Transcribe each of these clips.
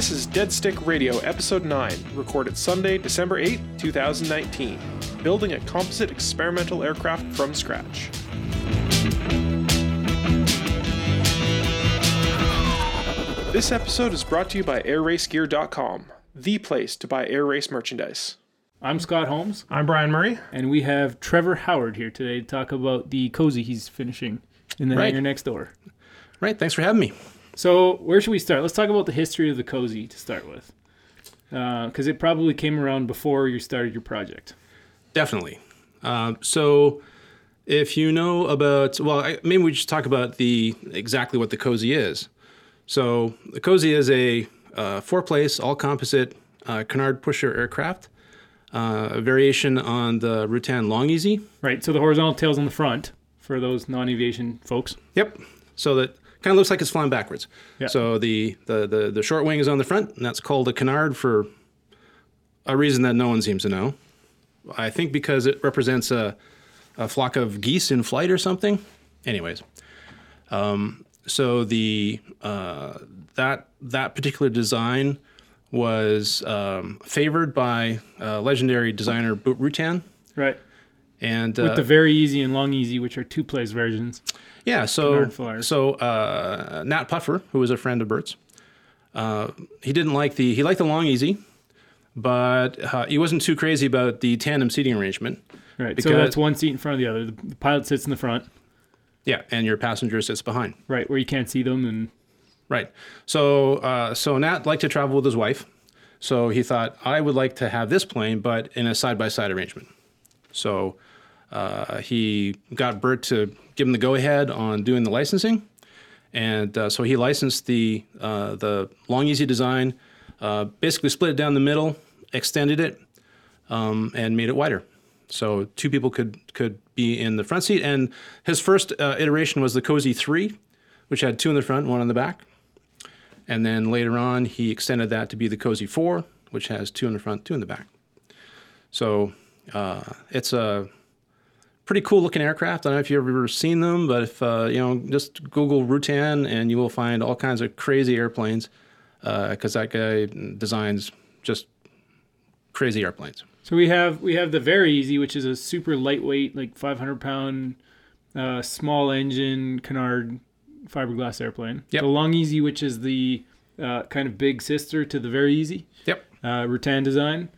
This is Dead Stick Radio, Episode 9, recorded Sunday, December 8, 2019. Building a composite experimental aircraft from scratch. This episode is brought to you by AirRaceGear.com, the place to buy air race merchandise. I'm Scott Holmes, I'm Brian Murray. and we have Trevor Howard here today to talk about the cozy he's finishing in the Right. hangar next door. Right. Thanks for having me. So, where should we start? Let's talk about the history of the cozy to start with, because it probably came around before you started your project. Definitely. Um, so, if you know about, well, I, maybe we just talk about the exactly what the cozy is. So, the cozy is a uh, four-place, all-composite uh, canard pusher aircraft, uh, a variation on the Rutan Long-EZ. Right. So the horizontal tail's on the front for those non-aviation folks. Yep. So that kind of looks like it's flying backwards. Yeah. So the, the the the short wing is on the front, and that's called a canard for a reason that no one seems to know. I think because it represents a, a flock of geese in flight or something. Anyways, um, so the uh, that that particular design was um, favored by uh, legendary designer Burt Rutan, Right. and With uh, the VariEze and Long-EZ, which are two place versions. Yeah, so so uh, Nat Puffer, who was a friend of Burt's, uh, he didn't like the he liked the Long-EZ, but uh, he wasn't too crazy about the tandem seating arrangement. Right. so Because- that's one seat in front of the other. The, the pilot sits in the front. Yeah, and your passenger sits behind. Right, where you can't see them, and Right. So uh, so Nat liked to travel with his wife, so he thought I would like to have this plane, but in a side by side arrangement. So uh, he got Bert to give him the go ahead on doing the licensing, and uh, so he licensed the uh, the Long-EZ design, uh, basically split it down the middle, extended it, um, and made it wider. So two people could could be in the front seat, and his first uh, iteration was the Cozy Three, which had two in the front, one in the back. And then later on, he extended that to be the Cozy 4, which has two in the front, two in the back. So uh, it's a pretty cool looking aircraft. I don't know if you've ever seen them, but if uh, you know, just Google Rutan and you will find all kinds of crazy airplanes because that guy designs just crazy airplanes. So we have we have the VariEze, which is a super lightweight, like 500 pound, uh, small engine canard fiberglass airplane. Yep. The Long-EZ, which is the uh, kind of big sister to the VariEze, Yep. uh, Rutan design,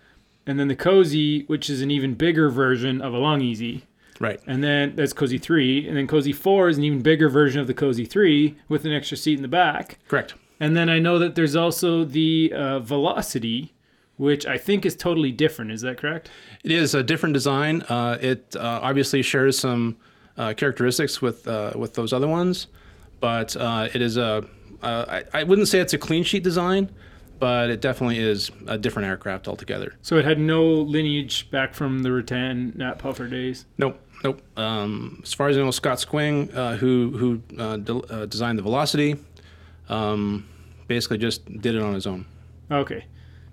and then the cozy, which is an even bigger version of a Long-EZ. Right. And then that's Cozy 3. And then Cozy 4 is an even bigger version of the Cozy 3 with an extra seat in the back. Correct. And then I know that there's also the uh, Velocity, which I think is totally different. Is that correct? It is a different design. Uh, it uh, obviously shares some uh, characteristics with uh, with those other ones, but uh, it is a. Uh, I, I wouldn't say it's a clean sheet design, but it definitely is a different aircraft altogether. So it had no lineage back from the Rutan Nat Puffer days. Nope, nope. Um, as far as I know, Scott Squing, uh, who who uh, de- uh, designed the Velocity, um, basically just did it on his own. Okay.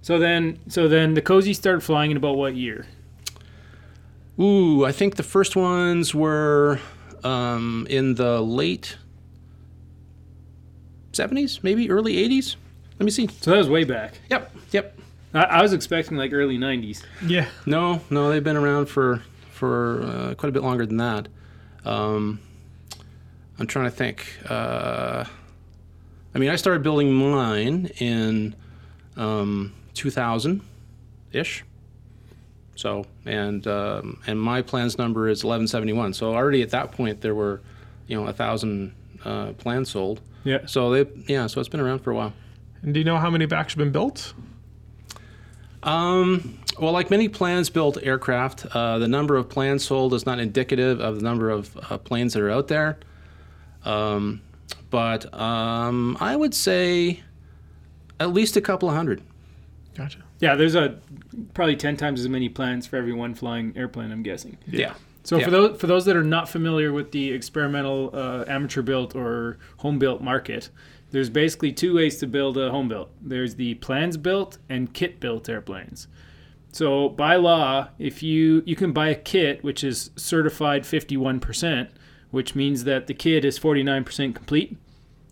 So then so then the Cozy started flying in about what year? Ooh, I think the first ones were um, in the late 70s, maybe early 80s. Let me see. So that was way back. Yep, yep. I, I was expecting like early 90s. Yeah. No, no, they've been around for for uh, quite a bit longer than that. Um, I'm trying to think. Uh, I mean, I started building mine in um, 2000 ish. So, and um, and my plans number is 1171. So already at that point there were, you know, a thousand uh, plans sold. Yeah. So they, yeah, so it's been around for a while. And do you know how many backs have been built? Um, well, like many plans built aircraft, uh, the number of plans sold is not indicative of the number of uh, planes that are out there. Um, but um, I would say at least a couple of hundred. Gotcha. Yeah, there's a probably 10 times as many plans for every one flying airplane, I'm guessing. Yeah. So Yeah. for those for those that are not familiar with the experimental uh, amateur built or home built market, there's basically two ways to build a home built. There's the plans built and kit built airplanes. So by law, if you you can buy a kit which is certified 51%, which means that the kit is 49% complete,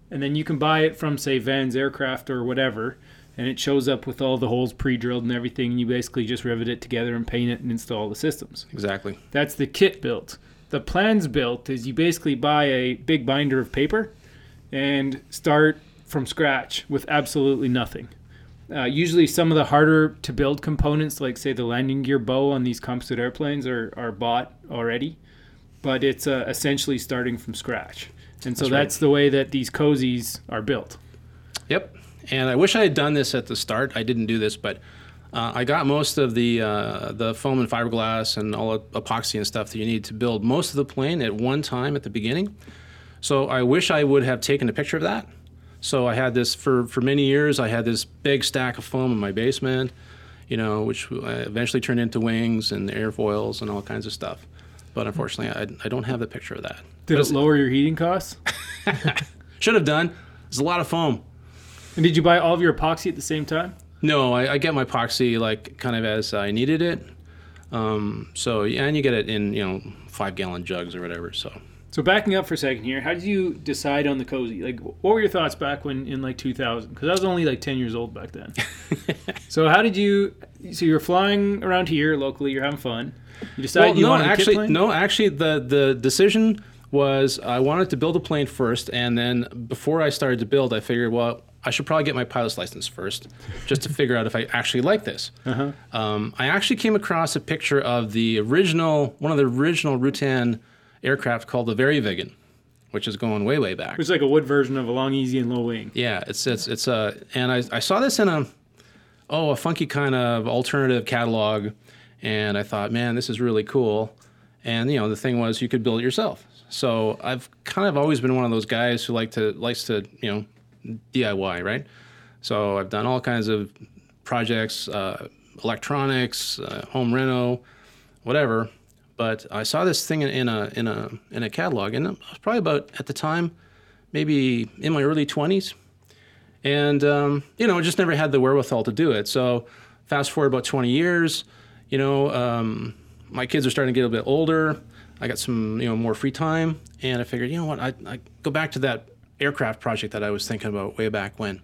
and then you can buy it from say Vans Aircraft or whatever, and it shows up with all the holes pre-drilled and everything. And you basically just rivet it together and paint it and install the systems. Exactly. That's the kit built. The plans built is you basically buy a big binder of paper and start from scratch with absolutely nothing. Uh, usually, some of the harder to build components, like say the landing gear bow on these composite airplanes, are, are bought already, but it's uh, essentially starting from scratch. And so That's that's, right. the way that these cozies are built. Yep. And I wish I had done this at the start. I didn't do this, but uh, I got most of the uh, the foam and fiberglass and all the epoxy and stuff that you need to build most of the plane at one time at the beginning. So I wish I would have taken a picture of that. So I had this for for many years. I had this big stack of foam in my basement, you know, which eventually turned into wings and airfoils and all kinds of stuff. But unfortunately, I, I don't have the picture of that. Did it lower your heating costs? Should have done. It's a lot of foam. And did you buy all of your epoxy at the same time? No, I, I get my epoxy like kind of as I needed it. Um, so yeah, and you get it in you know five gallon jugs or whatever. So So backing up for a second here, how did you decide on the cozy? Like, what were your thoughts back when in like 2000? Because I was only like 10 years old back then. so how did you? So you're flying around here locally. You're having fun. You decided well, you no, wanted a kit actually, plane? no, actually, the the decision was I wanted to build a plane first, and then before I started to build, I figured, well, I should probably get my pilot's license first, just to figure out if I actually like this. Uh-huh. Um, I actually came across a picture of the original, one of the original Rutan aircraft called the VariViggen, which is going way, way back. It's like a wood version of a long, easy, and low wing. Yeah, it's it's it's a and I I saw this in a oh a funky kind of alternative catalog, and I thought, man, this is really cool. And you know, the thing was, you could build it yourself. So I've kind of always been one of those guys who like to likes to you know DIY, right? So I've done all kinds of projects, uh, electronics, uh, home reno, whatever. But I saw this thing in, in a in a in a catalog, and I was probably about at the time, maybe in my early twenties, and um, you know, I just never had the wherewithal to do it. So fast forward about twenty years, you know, um, my kids are starting to get a bit older. I got some you know more free time, and I figured, you know what, I I go back to that aircraft project that I was thinking about way back when.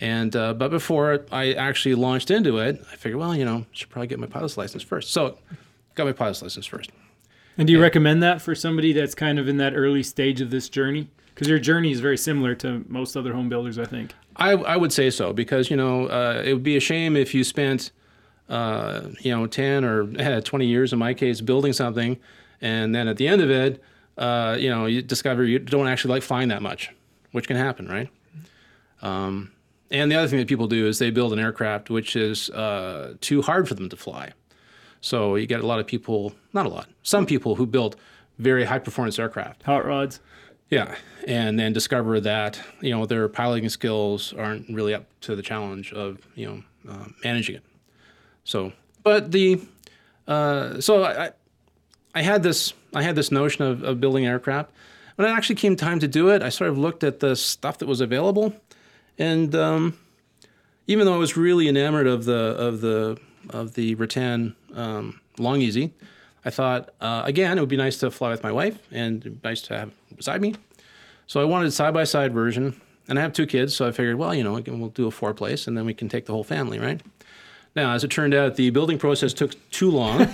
And uh, but before I actually launched into it, I figured, well, you know, I should probably get my pilot's license first. So, got my pilot's license first. And do you recommend that for somebody that's kind of in that early stage of this journey? Because your journey is very similar to most other home builders, I think. I, I would say so because you know uh, it would be a shame if you spent uh, you know ten or twenty years in my case building something, and then at the end of it, uh, you know you discover you don't actually like flying that much, which can happen, right? Um, and the other thing that people do is they build an aircraft which is uh, too hard for them to fly. So you get a lot of people, not a lot, some people who build very high performance aircraft. Hot rods. Yeah, and then discover that you know their piloting skills aren't really up to the challenge of you know uh, managing it. So, but the uh, so I I- had this I had this notion of, of building aircraft. When it actually came time to do it, I sort of looked at the stuff that was available, and um, even though I was really enamored of the of the of the Rutan um, Long-EZ, I thought uh, again it would be nice to fly with my wife and nice to have beside me. So I wanted a side by side version, and I have two kids, so I figured, well, you know, we'll do a four place, and then we can take the whole family, right? Now, as it turned out, the building process took too long.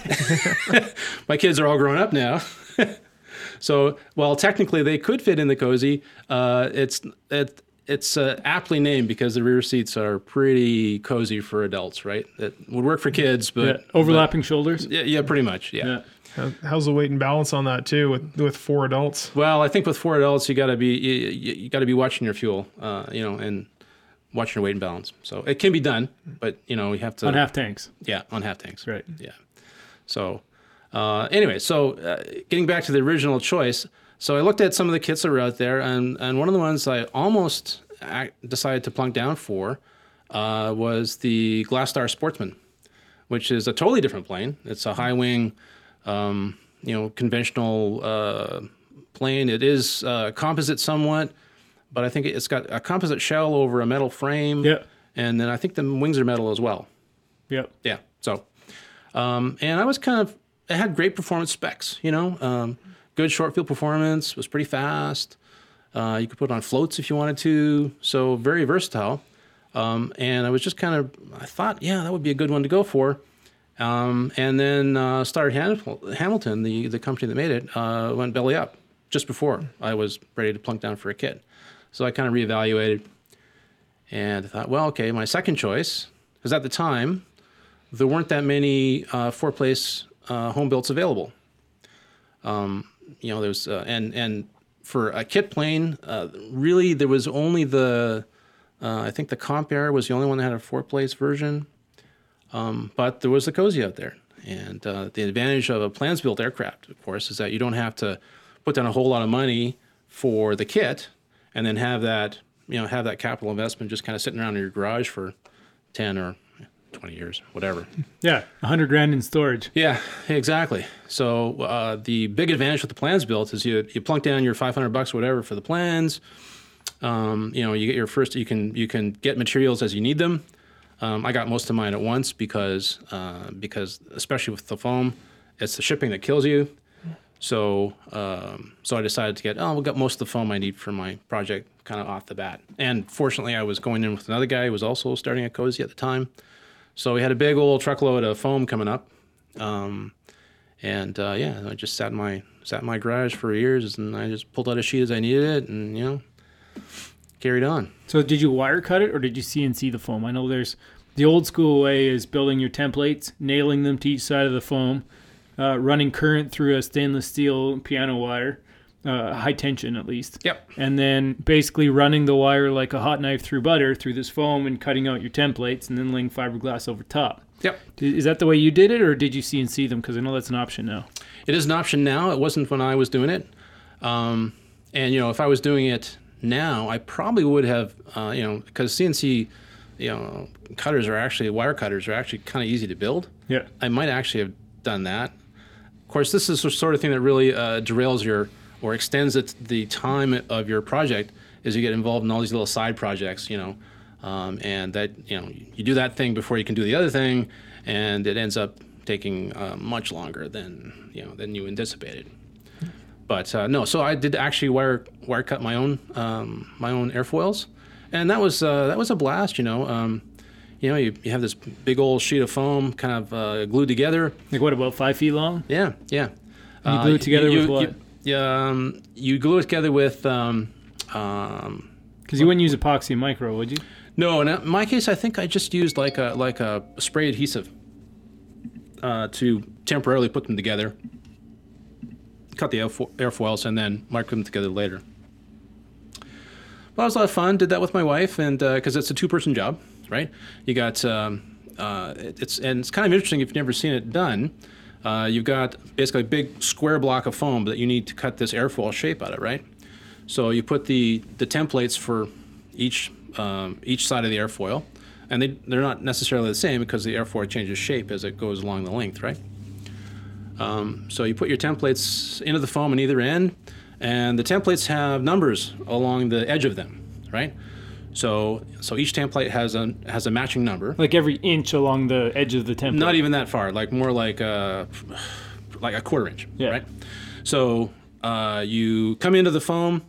my kids are all grown up now. So while technically they could fit in the cozy, uh, it's it, it's uh, aptly named because the rear seats are pretty cozy for adults, right? That would work for kids, Yeah, but overlapping shoulders. Yeah, yeah, pretty much. Yeah. Yeah. How's the weight and balance on that too with with four adults? Well, I think with four adults, you got to be you, you, you got to be watching your fuel, uh, you know, and watching your weight and balance. So it can be done, but you know, you have to On half tanks. yeah on half tanks. Right. Yeah. So, uh, anyway, so uh, getting back to the original choice, so I looked at some of the kits that were out there, and, and one of the ones I almost ac- decided to plunk down for uh, was the GlaStar Sportsman, which is a totally different plane. It's a high wing, um, you know, conventional uh, plane. It is uh, composite somewhat, but I think it's got a composite shell over a metal frame. Yeah. And then I think the wings are metal as well. Yep. Yeah. So, um, and I was kind of, it had great performance specs, you know, um, good short field performance, was pretty fast. Uh, you could put it on floats if you wanted to. So very versatile. Um, and I was just kind of, I thought, yeah, that would be a good one to go for. Um, and then uh, Hamil- Hamilton, the, the company that made it, uh, went belly up just before I was ready to plunk down for a kit. So I kind of reevaluated and I thought, well, okay, my second choice, because at the time, there weren't that many uh, four place uh, home builds available. Um, you know, there's, uh, and, and for a kit plane, uh, really there was only the, uh, I think the CompAir was the only one that had a four place version. Um, but there was the Cozy out there. And uh, the advantage of a plans built aircraft, of course, is that you don't have to put down a whole lot of money for the kit and then have that, you know, have that capital investment just kind of sitting around in your garage for 10 or 20 years, whatever. Yeah, a hundred grand in storage. Yeah, exactly. So uh, the big advantage with the plans built is you you plunk down your 500 bucks or whatever for the plans. Um, you know, you get your first. You can you can get materials as you need them. Um, I got most of mine at once because uh, because especially with the foam, it's the shipping that kills you. So um, so I decided to get oh we'll get most of the foam I need for my project kind of off the bat. And fortunately, I was going in with another guy who was also starting a cozy at the time. So we had a big old truckload of foam coming up, um, and uh, yeah, I just sat in my sat in my garage for years, and I just pulled out a sheet as I needed it, and you know, carried on. So did you wire cut it or did you CNC the foam? I know there's the old school way is building your templates, nailing them to each side of the foam, uh, running current through a stainless steel piano wire, uh, high tension at least. Yep. And then basically running the wire like a hot knife through butter through this foam and cutting out your templates and then laying fiberglass over top. Yep. Is that the way you did it or did you CNC them? Because I know that's an option now. It is an option now. It wasn't when I was doing it. Um, and you know, if I was doing it now, I probably would have, uh, you know, because CNC, you know, cutters are actually wire cutters are actually kind of easy to build. Yeah. I might actually have done that. Of course, this is the sort of thing that really uh, derails your or extends it, the time of your project as you get involved in all these little side projects, you know, um, and that you know you do that thing before you can do the other thing, and it ends up taking uh, much longer than you know than you anticipated. But uh, no, so I did actually wire wire cut my own um, my own airfoils, and that was uh, that was a blast. You know, um, you know you, you have this big old sheet of foam kind of uh, glued together. Like what, about five feet long? Yeah, yeah. And you glue it together with what? You, yeah, um, you glue it together with. Um, um, Because you wouldn't use epoxy micro, would you? no, in my case, I think I just used like a like a spray adhesive uh, to temporarily put them together. Cut the airfo- airfoils and then mark them together later. Well, it was a lot of fun. Did that with my wife, and because it's a two-person job, right? You got um, uh, it's and it's kind of interesting if you've never seen it done. Uh, you've got basically a big square block of foam that you need to cut this airfoil shape out of, right? So you put the the templates for each um, each side of the airfoil, and they they're not necessarily the same because the airfoil changes shape as it goes along the length, right? Um, so you put your templates into the foam on either end, and the templates have numbers along the edge of them, right? So so each template has a has a matching number. Like every inch along the edge of the template. Not even that far, like more like a, like a quarter inch, Yeah. right? So uh, you come into the foam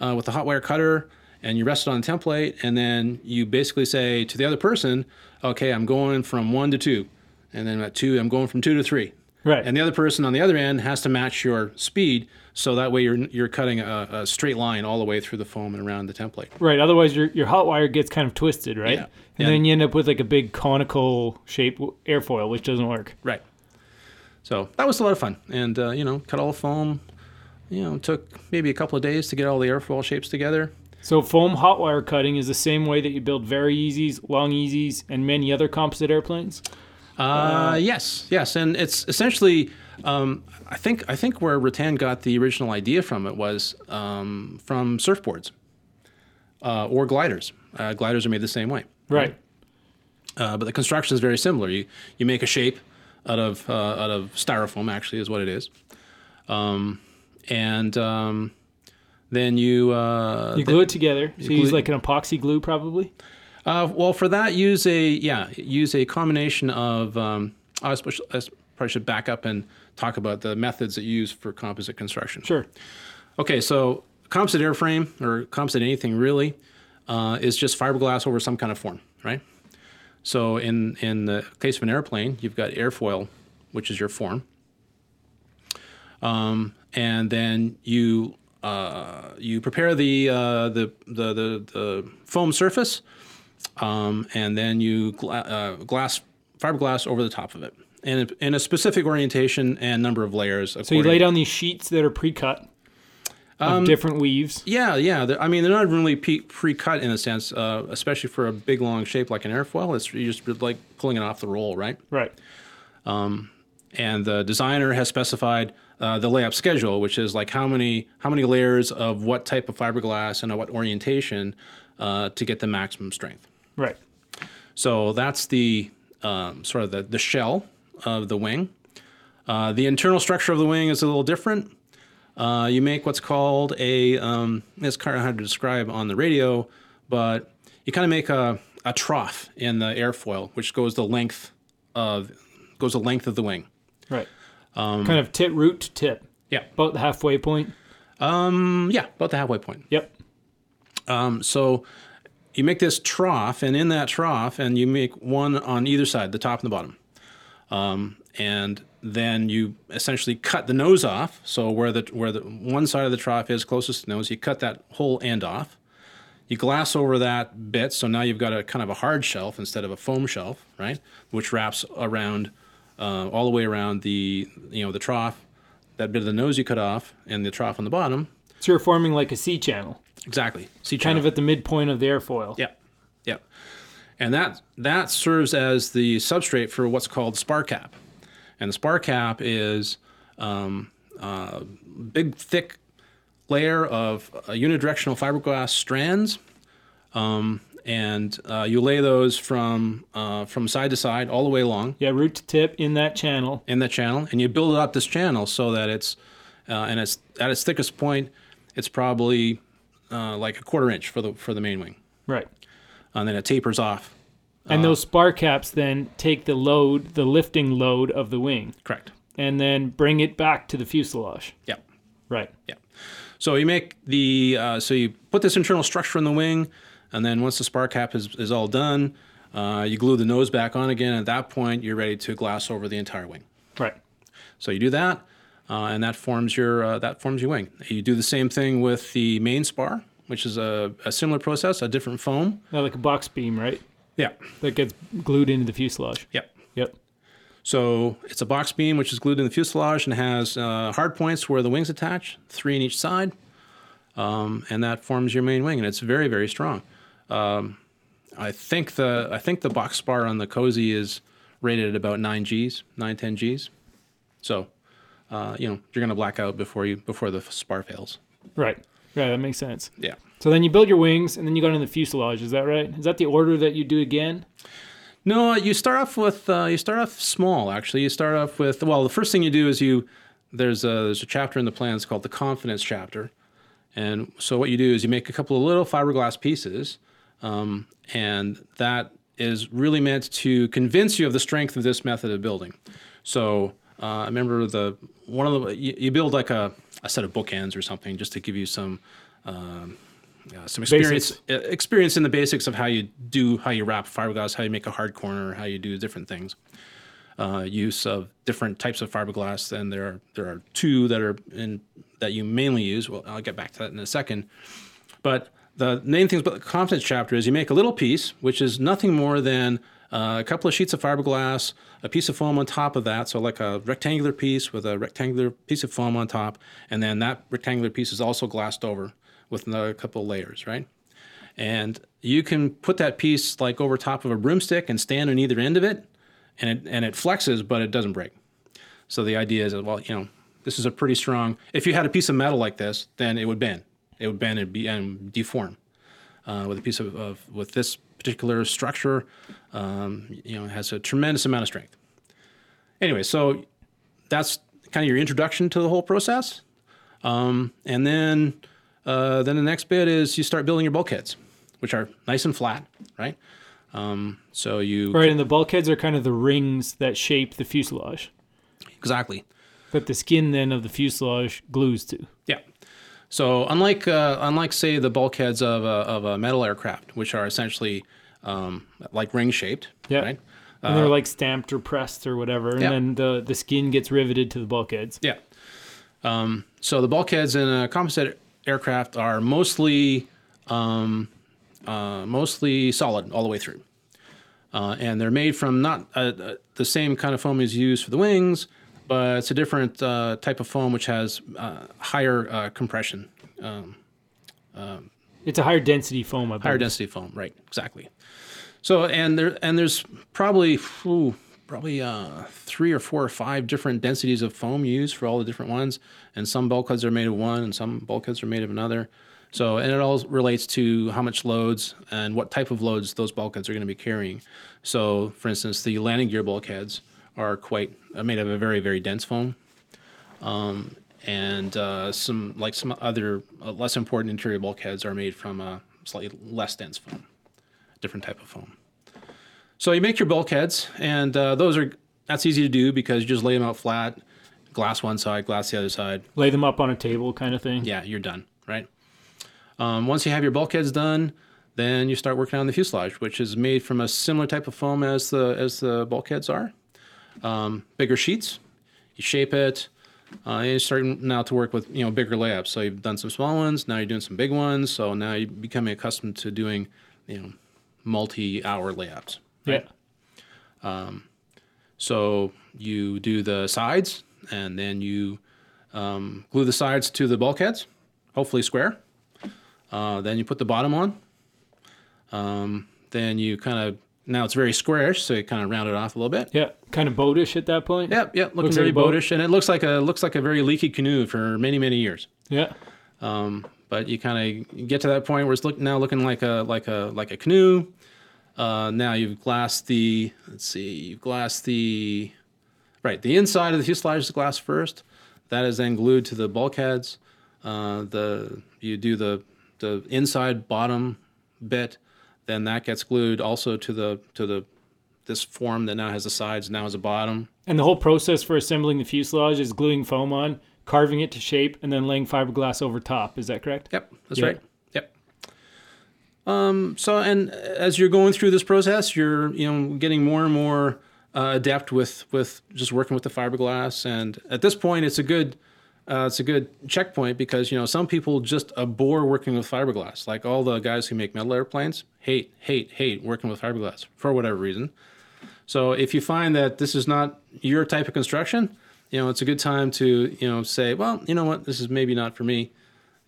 uh, with the hot wire cutter and you rest it on the template, and then you basically say to the other person, okay, I'm going from one to two. And then at two, I'm going from two to three. Right. And the other person on the other end has to match your speed, so that way you're, you're cutting a, a straight line all the way through the foam and around the template. Right. Otherwise, your your hot wire gets kind of twisted, right? Yeah. And Yeah. then you end up with like a big conical shape airfoil, which doesn't work. Right. So that was a lot of fun, and uh, you know, cut all the foam. You know, took maybe a couple of days to get all the airfoil shapes together. So foam hot wire cutting is the same way that you build VariEzes, long easies, and many other composite airplanes. Uh, yes, yes, and it's essentially. Um, I think I think where Rutan got the original idea from it was um, from surfboards uh, or gliders. Uh, gliders are made the same way, Right. uh, but the construction is very similar. You you make a shape out of uh, out of styrofoam, actually, is what it is, um, and um, then you uh, You glue it together. So you use like an epoxy glue, probably. Uh, well, for that, use a yeah, use a combination of. Um, I, suppose, I probably should back up and talk about the methods that you use for composite construction. Sure. Okay, so composite airframe or composite anything really, uh, is just fiberglass over some kind of form, right? So in in the case of an airplane, you've got airfoil, which is your form, um, and then you uh, you prepare the, uh, the, the the the foam surface, um, and then you gla- uh, glass fiberglass over the top of it, in a, in a specific orientation and number of layers. So you lay down these sheets that are pre-cut of different weaves. Yeah, yeah. I mean, they're not really pre-cut in a sense, uh, especially for a big long shape like an airfoil. It's you just like pulling it off the roll, right? Right. and the designer has specified uh, the layup schedule, which is like how many how many layers of what type of fiberglass and at what orientation uh, to get the maximum strength. Right. So that's the um, sort of the, the shell of the wing. Uh, the internal structure of the wing is a little different. Uh, you make what's called a um, it's kind of hard to describe on the radio, but you kind of make a, a trough in the airfoil, which goes the length of goes the length of the wing. Right. kind of tit root to tip, Yeah. about the halfway point. Um, yeah, about the halfway point. Yep. Um, so you make this trough, and in that trough, and you make one on either side, the top and the bottom. Um, and then you essentially cut the nose off. So where the where the one side of the trough is closest to the nose, you cut that whole end off. You glass over that bit, so now you've got a kind of a hard shelf instead of a foam shelf, right? Which wraps around uh, all the way around the you know the trough, that bit of the nose you cut off, and the trough on the bottom. So you're forming like a C channel, Exactly. See kind of at the midpoint of the airfoil. yeah, yeah, and that that serves as the substrate for what's called spar cap, and the spar cap is um, a big thick layer of uh, unidirectional fiberglass strands, um, and uh, you lay those from uh, from side to side all the way along Yeah, root to tip in that channel. in that channel, and you build up this channel so that it's uh, and it's at its thickest point, it's probably uh, like a quarter inch for the for the main wing, Right. and then it tapers off. And those spar caps then take the load, the lifting load of the wing, Correct. and then bring it back to the fuselage. Yeah. Right. Yeah. So you make the uh, so you put this internal structure in the wing, and then once the spar cap is, is all done, uh, you glue the nose back on again. At that point, you're ready to glass over the entire wing. Right. So you do that, uh, and that forms your uh, that forms your wing. You do the same thing with the main spar, which is a, a similar process, a different foam. Now, like a box beam, right? Yeah. That gets glued into the fuselage. Yep. Yep. So it's a box beam which is glued in the fuselage and has uh, hard points where the wings attach, three in each side, um, and that forms your main wing, and it's very very strong. Um, I think the I think the box spar on the cozy is rated at about nine Gs, nine ten Gs. So uh, you know you're gonna black out before you before the spar fails. Right. Right. That makes sense. Yeah. So then you build your wings, and then you go into the fuselage. Is that right? Is that the order that you do again? No, you start off with uh, you start off small. Actually, you start off with well, the first thing you do is you there's a there's a chapter in the plans called the confidence chapter, and so what you do is you make a couple of little fiberglass pieces, um, and that is really meant to convince you of the strength of this method of building. So uh, I remember the one of the you, you build like a, a set of bookends or something just to give you some. Um, yeah, some experience uh, experience in the basics of how you do how you wrap fiberglass, how you make a hard corner, how you do different things. Uh, use of different types of fiberglass, and there are there are two that are in that you mainly use. Well, I'll get back to that in a second. But the main things about the confidence chapter is you make a little piece, which is nothing more than uh, a couple of sheets of fiberglass, a piece of foam on top of that, so like a rectangular piece with a rectangular piece of foam on top, and then that rectangular piece is also glassed over with another couple layers, right? And you can put that piece like over top of a broomstick and stand on either end of it, and it and it flexes, but it doesn't break. So the idea is, well, you know, this is a pretty strong. If you had a piece of metal like this, then it would bend. It would bend and be and deform. Uh, with a piece of, of with this particular structure, um, you know, it has a tremendous amount of strength. Anyway, so that's kind of your introduction to the whole process, um, and then uh, then the next bit is you start building your bulkheads, which are nice and flat, right? Um, so you Right. And the bulkheads are kind of the rings that shape the fuselage exactly, that the skin then of the fuselage glues to. yeah. So unlike uh, unlike say the bulkheads of a, of a metal aircraft, which are essentially um, like ring shaped, Yeah. right? and they're like stamped or pressed or whatever, and Yeah. then the the skin gets riveted to the bulkheads. Yeah. Um, so the bulkheads in a composite aircraft are mostly um, uh, mostly solid all the way through, uh, and they're made from not uh, uh, the same kind of foam is used for the wings, but it's a different uh, type of foam which has uh, higher uh, compression, It's a higher density foam. I higher density foam. Right, exactly. So and there and there's probably ooh, probably uh, three or four or five different densities of foam used for all the different ones, and some bulkheads are made of one, and some bulkheads are made of another. So and it all relates to how much loads and what type of loads those bulkheads are going to be carrying. So, for instance, the landing gear bulkheads are quite are made of a very very dense foam, um, and uh, some like some other uh, less important interior bulkheads are made from a slightly less dense foam different type of foam. So you make your bulkheads, and uh, those are that's easy to do because you just lay them out flat, glass one side, glass the other side. Lay them up on a table, kind of thing. Yeah, you're done, right? Um, once you have your bulkheads done, then you start working on the fuselage, which is made from a similar type of foam as the as the bulkheads are. Um, bigger sheets, you shape it. Uh, and you're starting now to work with you know bigger layups. So you've done some small ones, now you're doing some big ones. So now you're becoming accustomed to doing you know multi-hour layups. Yeah. So you do the sides, and then you um, glue the sides to the bulkheads, hopefully square. Uh, then you put the bottom on. Um, then you kind of now it's very squarish, so you kind of round it off a little bit. Yeah. Kind of boatish at that point. Yep, yep, looking Looks very like boatish, and it looks like a looks like a very leaky canoe for many many years. Yeah. but you kind of get to that point where it's look, now looking like a like a like a canoe. Uh, now you've glassed the let's see, you've glassed the right the inside of the fuselage is glassed first. That is then glued to the bulkheads. Uh, the you do the the inside bottom bit, then that gets glued also to the to the this form that now has the sides now has a bottom. And the whole process for assembling the fuselage is gluing foam on, carving it to shape, and then laying fiberglass over top. Is that correct? Yep, that's Yeah. right. Um, so, and as you're going through this process, you're you know getting more and more uh, adept with with just working with the fiberglass. And at this point, it's a good uh, it's a good checkpoint because you know some people just abhor working with fiberglass. Like all the guys who make metal airplanes hate hate hate working with fiberglass for whatever reason. So if you find that this is not your type of construction, you know it's a good time to you know say, well, you know what, this is maybe not for me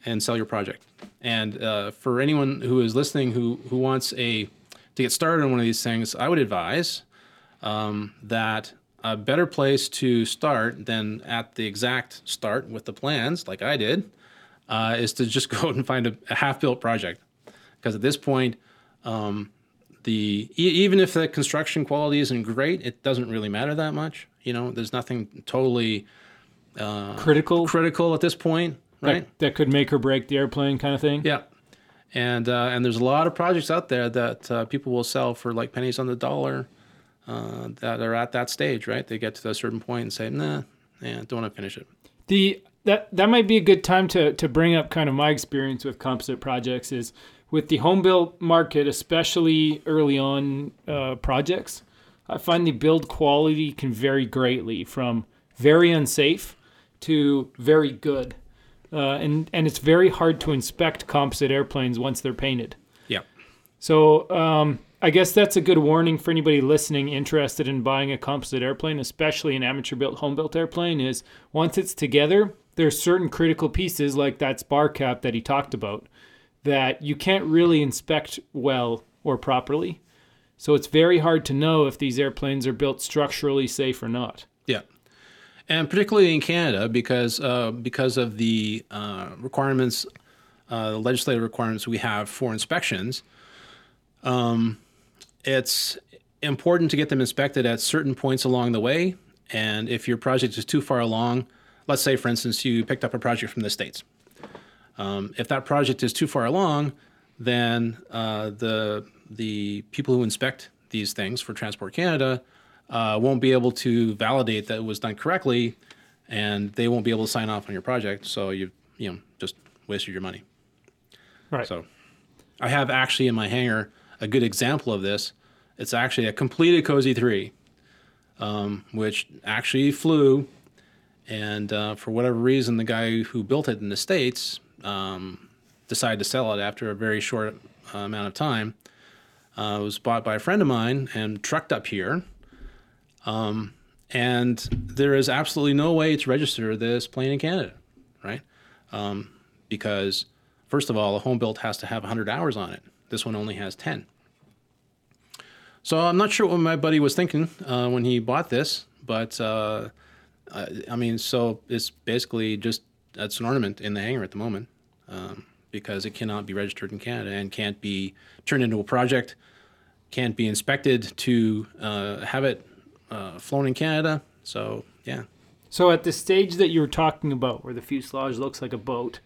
and sell your project. And uh, for anyone who is listening who who wants a to get started on one of these things, I would advise um, that a better place to start than at the exact start with the plans, like I did, uh, is to just go out and find a, a half-built project. Because at this point, um, the e- even if the construction quality isn't great, it doesn't really matter that much. You know, there's nothing totally Critical. critical at this point, right? That, that could make or break the airplane, kind of thing. Yeah, and uh, and there's a lot of projects out there that uh, people will sell for like pennies on the dollar uh, that are at that stage, right? They get to a certain point and say, "Nah, yeah, don't want to finish it." The that that might be a good time to to bring up kind of my experience with composite projects is with the home built market, especially early on uh, projects. I find the build quality can vary greatly from very unsafe to very good, uh, and and it's very hard to inspect composite airplanes once they're painted. Yeah, So um, I guess that's a good warning for anybody listening interested in buying a composite airplane, especially an amateur built home built airplane. Is once it's together, there's certain critical pieces like that spar cap that he talked about that you can't really inspect well or properly. So it's very hard to know if these airplanes are built structurally safe or not. yeah, and particularly in Canada because uh, because of the uh, requirements, uh, the legislative requirements we have for inspections. Um, it's important to get them inspected at certain points along the way. And if your project is too far along, let's say, for instance, you picked up a project from the States. Um, if that project is too far along, then uh, the, the people who inspect these things for Transport Canada uh, won't be able to validate that it was done correctly, and they won't be able to sign off on your project. So you, you know, just wasted your money. Right. So I have actually in my hangar a good example of this. It's actually a completed Cozy 3, um, which actually flew. And uh, for whatever reason, the guy who built it in the States um, decided to sell it after a very short uh, amount of time. Uh, it was bought by a friend of mine and trucked up here. Um, and there is absolutely no way to register this plane in Canada, right? Um, because First of all, a home built has to have 100 hours on it. This one only has 10. So I'm not sure what my buddy was thinking uh, when he bought this, but uh, I mean, so it's basically just it's an ornament in the hangar at the moment um, because it cannot be registered in Canada and can't be turned into a project, can't be inspected to uh, have it uh, flown in Canada. So yeah, So at the stage that you were talking about, where the fuselage looks like a boat,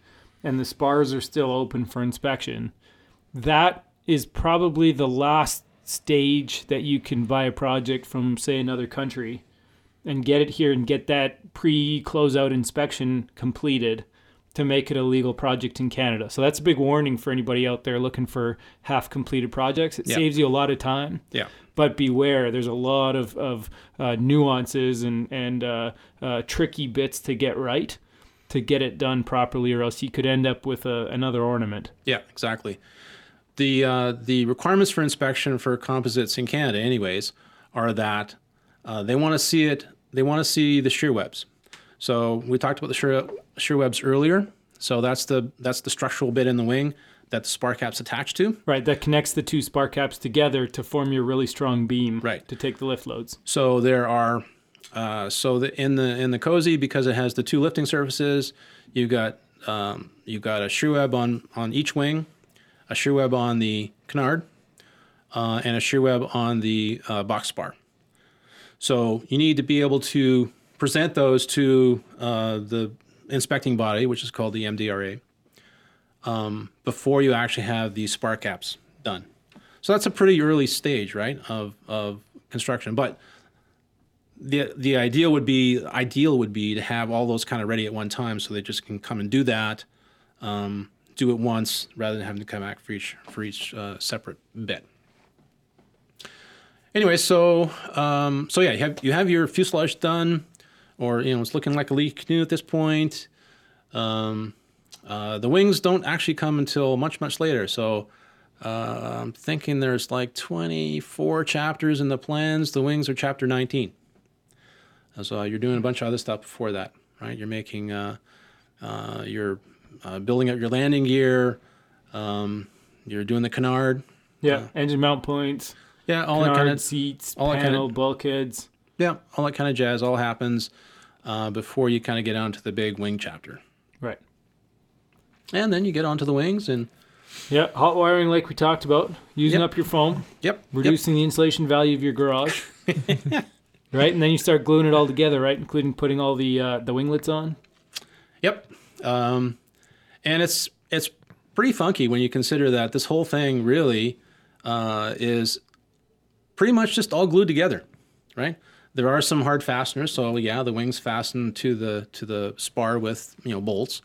and the spars are still open for inspection, that is probably the last stage that you can buy a project from, say, another country, and get it here and get that pre-closeout inspection completed to make it a legal project in Canada. So that's a big warning for anybody out there looking for half completed projects. It Yeah. saves you a lot of time yeah. But beware there's a lot of, of uh, nuances and, and uh, uh, tricky bits to get right to get it done properly or else you could end up with a, another ornament Yeah, exactly. The uh, the requirements for inspection for composites in Canada, anyways, are that uh, they want to see it. They want to see the shear webs. So we talked about the shear, shear webs earlier. So that's the that's the structural bit in the wing that the spar cap's attached to. right that connects the two spar caps together to form your really strong beam Right. to take the lift loads So there are, uh, so the, in the in the cozy because it has the two lifting surfaces, you've got um, you've got a shear web on on each wing, a shear web on the canard, uh, and a shear web on the uh, box spar. So you need to be able to present those to uh, the inspecting body, which is called the MDRA, um, before you actually have the spar caps done. So that's a pretty early stage, right, of, of construction. But the the ideal would be ideal would be to have all those kind of ready at one time, so they just can come and do that, um, do it once rather than having to come back for each for each uh, separate bit. Anyway, so um, so yeah, you have you have your fuselage done, or you know it's looking like a leak canoe at this point. Um, uh, the wings don't actually come until much much later, so uh, I'm thinking there's like 24 chapters in the plans. The wings are chapter 19. Uh, So you're doing a bunch of other stuff before that, right? You're making, uh, uh, you're uh, building up your landing gear. Um, you're doing the canard. yeah engine mount points Yeah, all canard that kind of seats all that kinda- panel bulkheads yeah, all that kind of jazz all happens uh, before you kind of get onto the big wing chapter, right and then you get onto the wings and yeah hot wiring like we talked about using Yep. up your foam yep, yep, reducing the insulation value of your garage right and then you start gluing it all together right including putting all the uh, the winglets on Yep. Um, and it's it's pretty funky when you consider that this whole thing really uh, is pretty much just all glued together, right? There are some hard fasteners, so yeah, the wings fasten to the to the spar with you know bolts,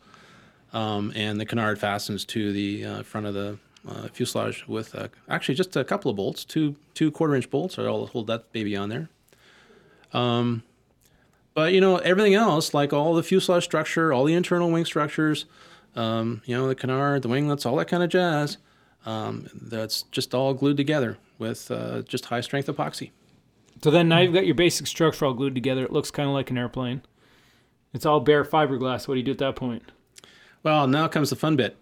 um, and the canard fastens to the uh, front of the uh, fuselage with uh, actually just a couple of bolts, two two quarter inch bolts, all hold that baby on there. But you know everything else, like all the fuselage structure, all the internal wing structures, um, you know the canard, the winglets, all that kind of jazz. Um, that's just all glued together with uh, just high strength epoxy. So then now you've got your basic structure all glued together. It looks kind of like an airplane. It's all bare fiberglass. What do you do at that point? Well, now comes the fun bit.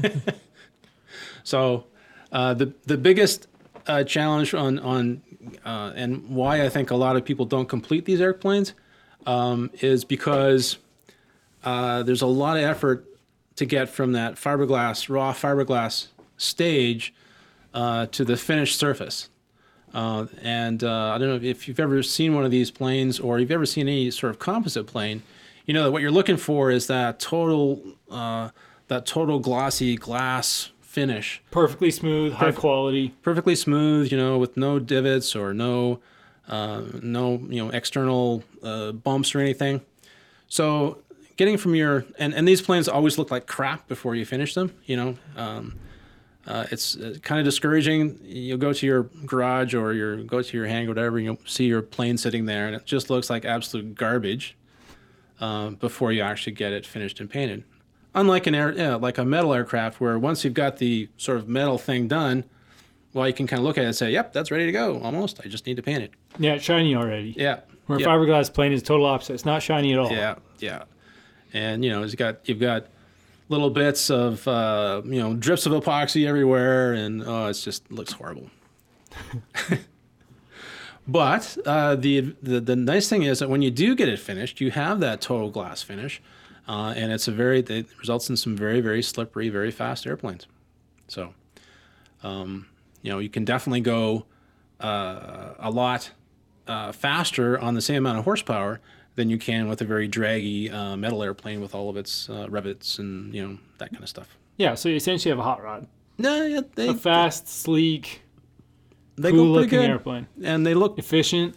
so, uh, the the biggest uh, challenge on on uh, and why I think a lot of people don't complete these airplanes um, is because uh, there's a lot of effort to get from that fiberglass raw fiberglass stage uh, to the finished surface. Uh, and I don't know if you've ever seen one of these planes or you've ever seen any sort of composite plane. You know what you're looking for is that total, uh, that total glossy glass finish, Perfectly smooth, high quality. perfectly smooth. You know, with no divots or no, uh, no you know external uh, bumps or anything. So getting from your and, and these planes always look like crap before you finish them. You know, um, uh, it's uh, kind of discouraging. You'll go to your garage or your go to your hangar, whatever, and you'll see your plane sitting there, and it just looks like absolute garbage um, before you actually get it finished and painted. Unlike an air, yeah, like a metal aircraft, where once you've got the sort of metal thing done, well, you can kind of look at it and say, "Yep, that's ready to go. Almost. I just need to paint it." Yeah, it's shiny already. Yeah. Where a fiberglass plane is total opposite. It's not shiny at all. Yeah, yeah. And you know, you've got you've got little bits of uh, you know drips of epoxy everywhere, and oh, it's just looks horrible. but uh, the, the the nice thing is that when you do get it finished, you have that total glass finish, uh, and it's a very it results in some very very slippery, very fast airplanes. So, um, you know, you can definitely go uh, a lot uh, faster on the same amount of horsepower than you can with a very draggy uh, metal airplane with all of its uh, rivets and you know that kind of stuff. Yeah, so you essentially have a hot rod. No, yeah, they A fast, sleek, they cool go pretty good, airplane. and they look Efficient.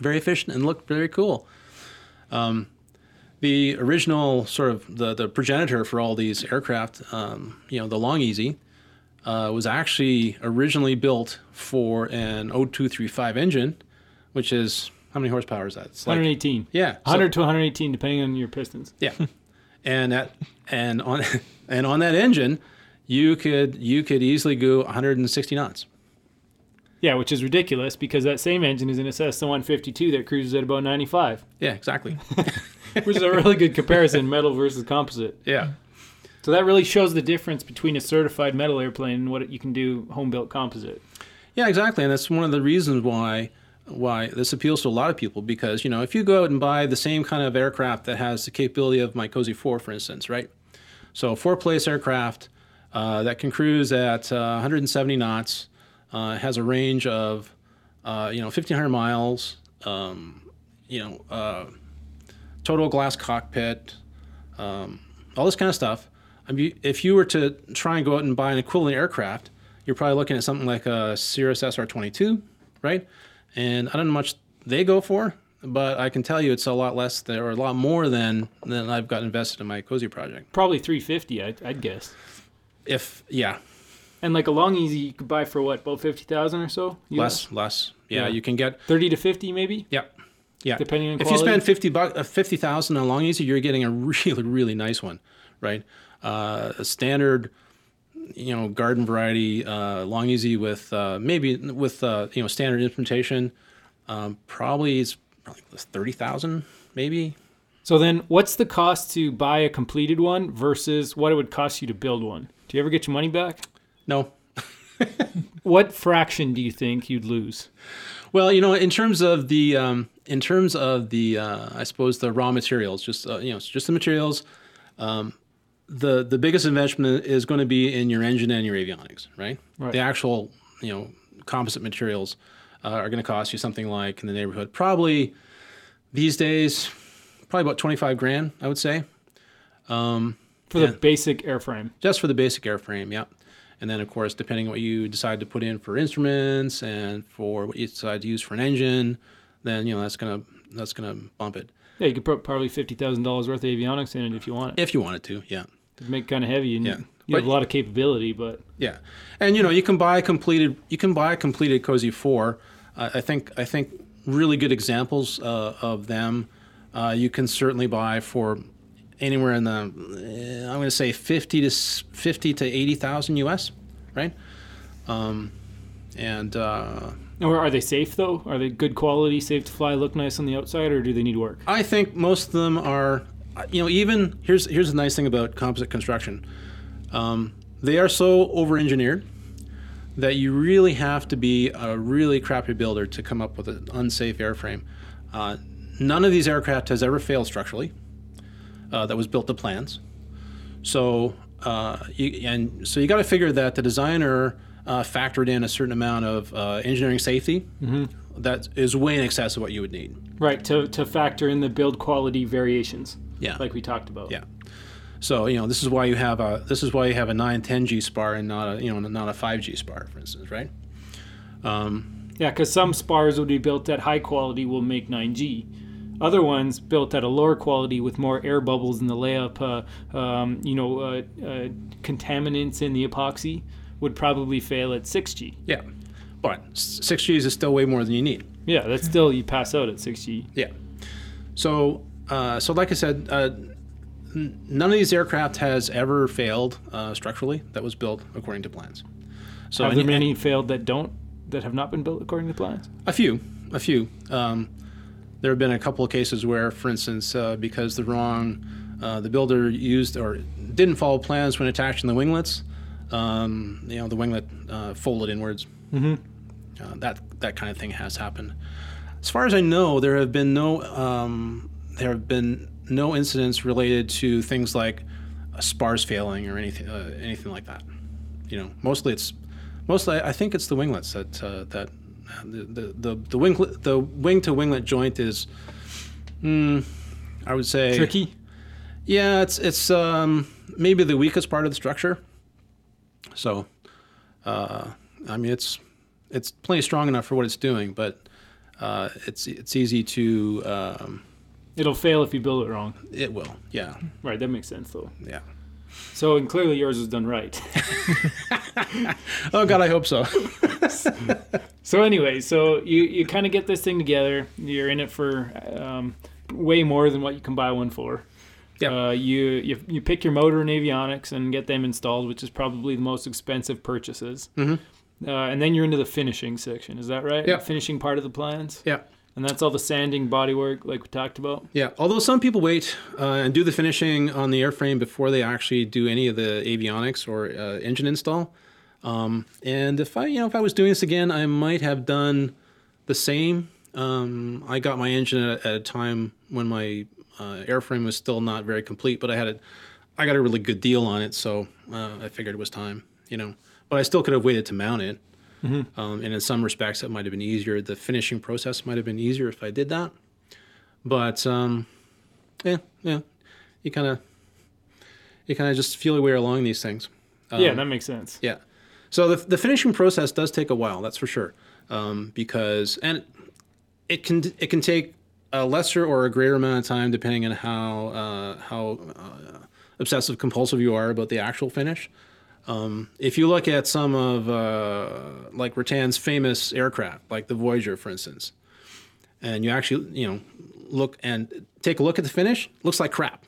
very efficient and look very cool. Um, the original sort of the, the progenitor for all these aircraft, um, you know, the Long-EZ, uh, was actually originally built for an O-235 engine, which is how many horsepower is that? It's like 118. yeah, so- 100 to 118, depending on your pistons. Yeah, and that and on and on that engine, you could you could easily go 160 knots. Yeah, which is ridiculous because that same engine is in a Cessna 152 that cruises at about 95, Yeah, exactly. which is a really good comparison, metal versus composite. yeah, So that really shows the difference between a certified metal airplane and what you can do home built composite. yeah, exactly. And that's one of the reasons why why this appeals to a lot of people because you know if you go out and buy the same kind of aircraft that has the capability of my Cozy 4, for instance, right? So a four-place aircraft uh, that can cruise at uh, 170 knots, uh, has a range of uh, you know 1,500 miles, um, you know, uh, total glass cockpit, um, all this kind of stuff. I mean, if you were to try and go out and buy an equivalent aircraft, you're probably looking at something like a Cirrus SR-22, right? And I don't know how much they go for, but I can tell you it's a lot less than, or a lot more than than I've got invested in my Cozy project. Probably 350, I'd, I'd guess. If yeah, And like a Long-EZ, you could buy for what, about 50,000 or so? US? less, less. Yeah, Yeah. you can get 30 to 50 maybe, yeah, yeah. depending on if quality. you spend fifty bucks, uh, fifty thousand on Long-EZ, you're getting a really, really nice one, right? Uh, a standard, you know, garden variety uh, Long-EZ with uh, maybe with uh, you know standard implementation, um, probably is probably thirty thousand, maybe. So then, what's the cost to buy a completed one versus what it would cost you to build one? Do you ever get your money back? No, What fraction do you think you'd lose? Well, you know, in terms of the um, in terms of the uh, I suppose the raw materials, just uh, you know, just the materials. Um, the the biggest investment is going to be in your engine and your avionics, right? Right. The actual you know composite materials uh, are going to cost you something like in the neighborhood probably these days probably about twenty five grand, I would say, For Yeah. the basic airframe. just for the basic airframe, yeah. And then, of course, depending on what you decide to put in for instruments and for what you decide to use for an engine, then you know that's gonna that's gonna bump it Yeah, you could put probably fifty thousand dollars worth of avionics in it if you want it. if you wanted to, yeah, It'd make it kind of heavy, and Yeah. you have But- a lot of capability. But yeah. And you know you can buy a completed you can buy a completed Cozy Four. Uh, I think I think really good examples uh, of them. Uh, you can certainly buy for anywhere in the uh, I'm going to say fifty to fifty to eighty thousand US, right? Um, and uh, or are they safe though? Are they good quality, safe to fly, look nice on the outside, or do they need work? I think most of them are, you know, even here's here's the nice thing about composite construction. Um, they are so over-engineered that you really have to be a really crappy builder to come up with an unsafe airframe. Uh, none of these aircraft has ever failed structurally. Uh, that was built to plans. So uh, you, and so you got to figure that the designer uh, factored in a certain amount of uh, engineering safety that is way in excess of what you would need. Right to to factor in the build quality variations, Yeah. like we talked about. Yeah. So you know this is why you have a this is why you have a 910G spar and not a you know not a 5G spar for instance, right? Yeah, because some spars would be built at high quality will make 9G. Other ones built at a lower quality with more air bubbles in the layup, uh, um, you know, uh, uh, contaminants in the epoxy would probably fail at 6G. Yeah, but six Gs is still way more than you need. Yeah, that's still you pass out at 6G. Yeah. So, uh, so like I said, uh, n- none of these aircraft has ever failed uh, structurally that was built according to plans. So, Have there many failed that don't that have not been built according to plans? A few, a few. Um, there have been a couple of cases where, for instance, uh, because the wrong, uh, the builder used or didn't follow plans when attaching the winglets, um, you know, the winglet uh, folded inwards. Mm-hmm. Uh, that that kind of thing has happened. As far as I know, there have been no um, there have been no incidents related to things like spars failing or anything uh, anything like that. You know, mostly it's mostly I think it's the winglets that uh, that the the the, the wing the wing to winglet joint is, mm, I would say Tricky. Yeah, it's it's um, maybe the weakest part of the structure. So, uh, I mean, it's it's plenty strong enough for what it's doing, but uh, it's it's easy to um, It'll fail if you build it wrong. it will yeah Right, that makes sense though. yeah. So, and clearly yours was done right. Oh God, I hope so. so anyway, so you, you kind of get this thing together. You're in it for um, way more than what you can buy one for. Yeah. Uh, you, you you pick your motor and avionics and get them installed, which is probably the most expensive purchases. Mm-hmm. Uh, and then you're into the finishing section. Is that right? Yeah. Finishing part of the plans. yeah. And that's all the sanding, bodywork, like we talked about. Yeah, although some people wait uh, and do the finishing on the airframe before they actually do any of the avionics or uh, engine install. Um, and if I, you know, if I was doing this again, I might have done the same. Um, I got my engine at, at a time when my uh, airframe was still not very complete, but I had it. I got a really good deal on it, so uh, I figured it was time. You know, but I still could have waited to mount it. Um, and in some respects, it might have been easier. The finishing process might have been easier if I did that. But um, yeah, yeah, you kind of you kind of just feel your way along these things. Um, yeah, that makes sense. yeah. So the the finishing process does take a while. That's for sure. Um, because and it can it can take a lesser or a greater amount of time depending on how uh, how uh, obsessive compulsive you are about the actual finish. Um, if you look at some of uh, like Rutan's famous aircraft, like the Voyager, for instance, and you actually you know look and take a look at the finish, looks like crap,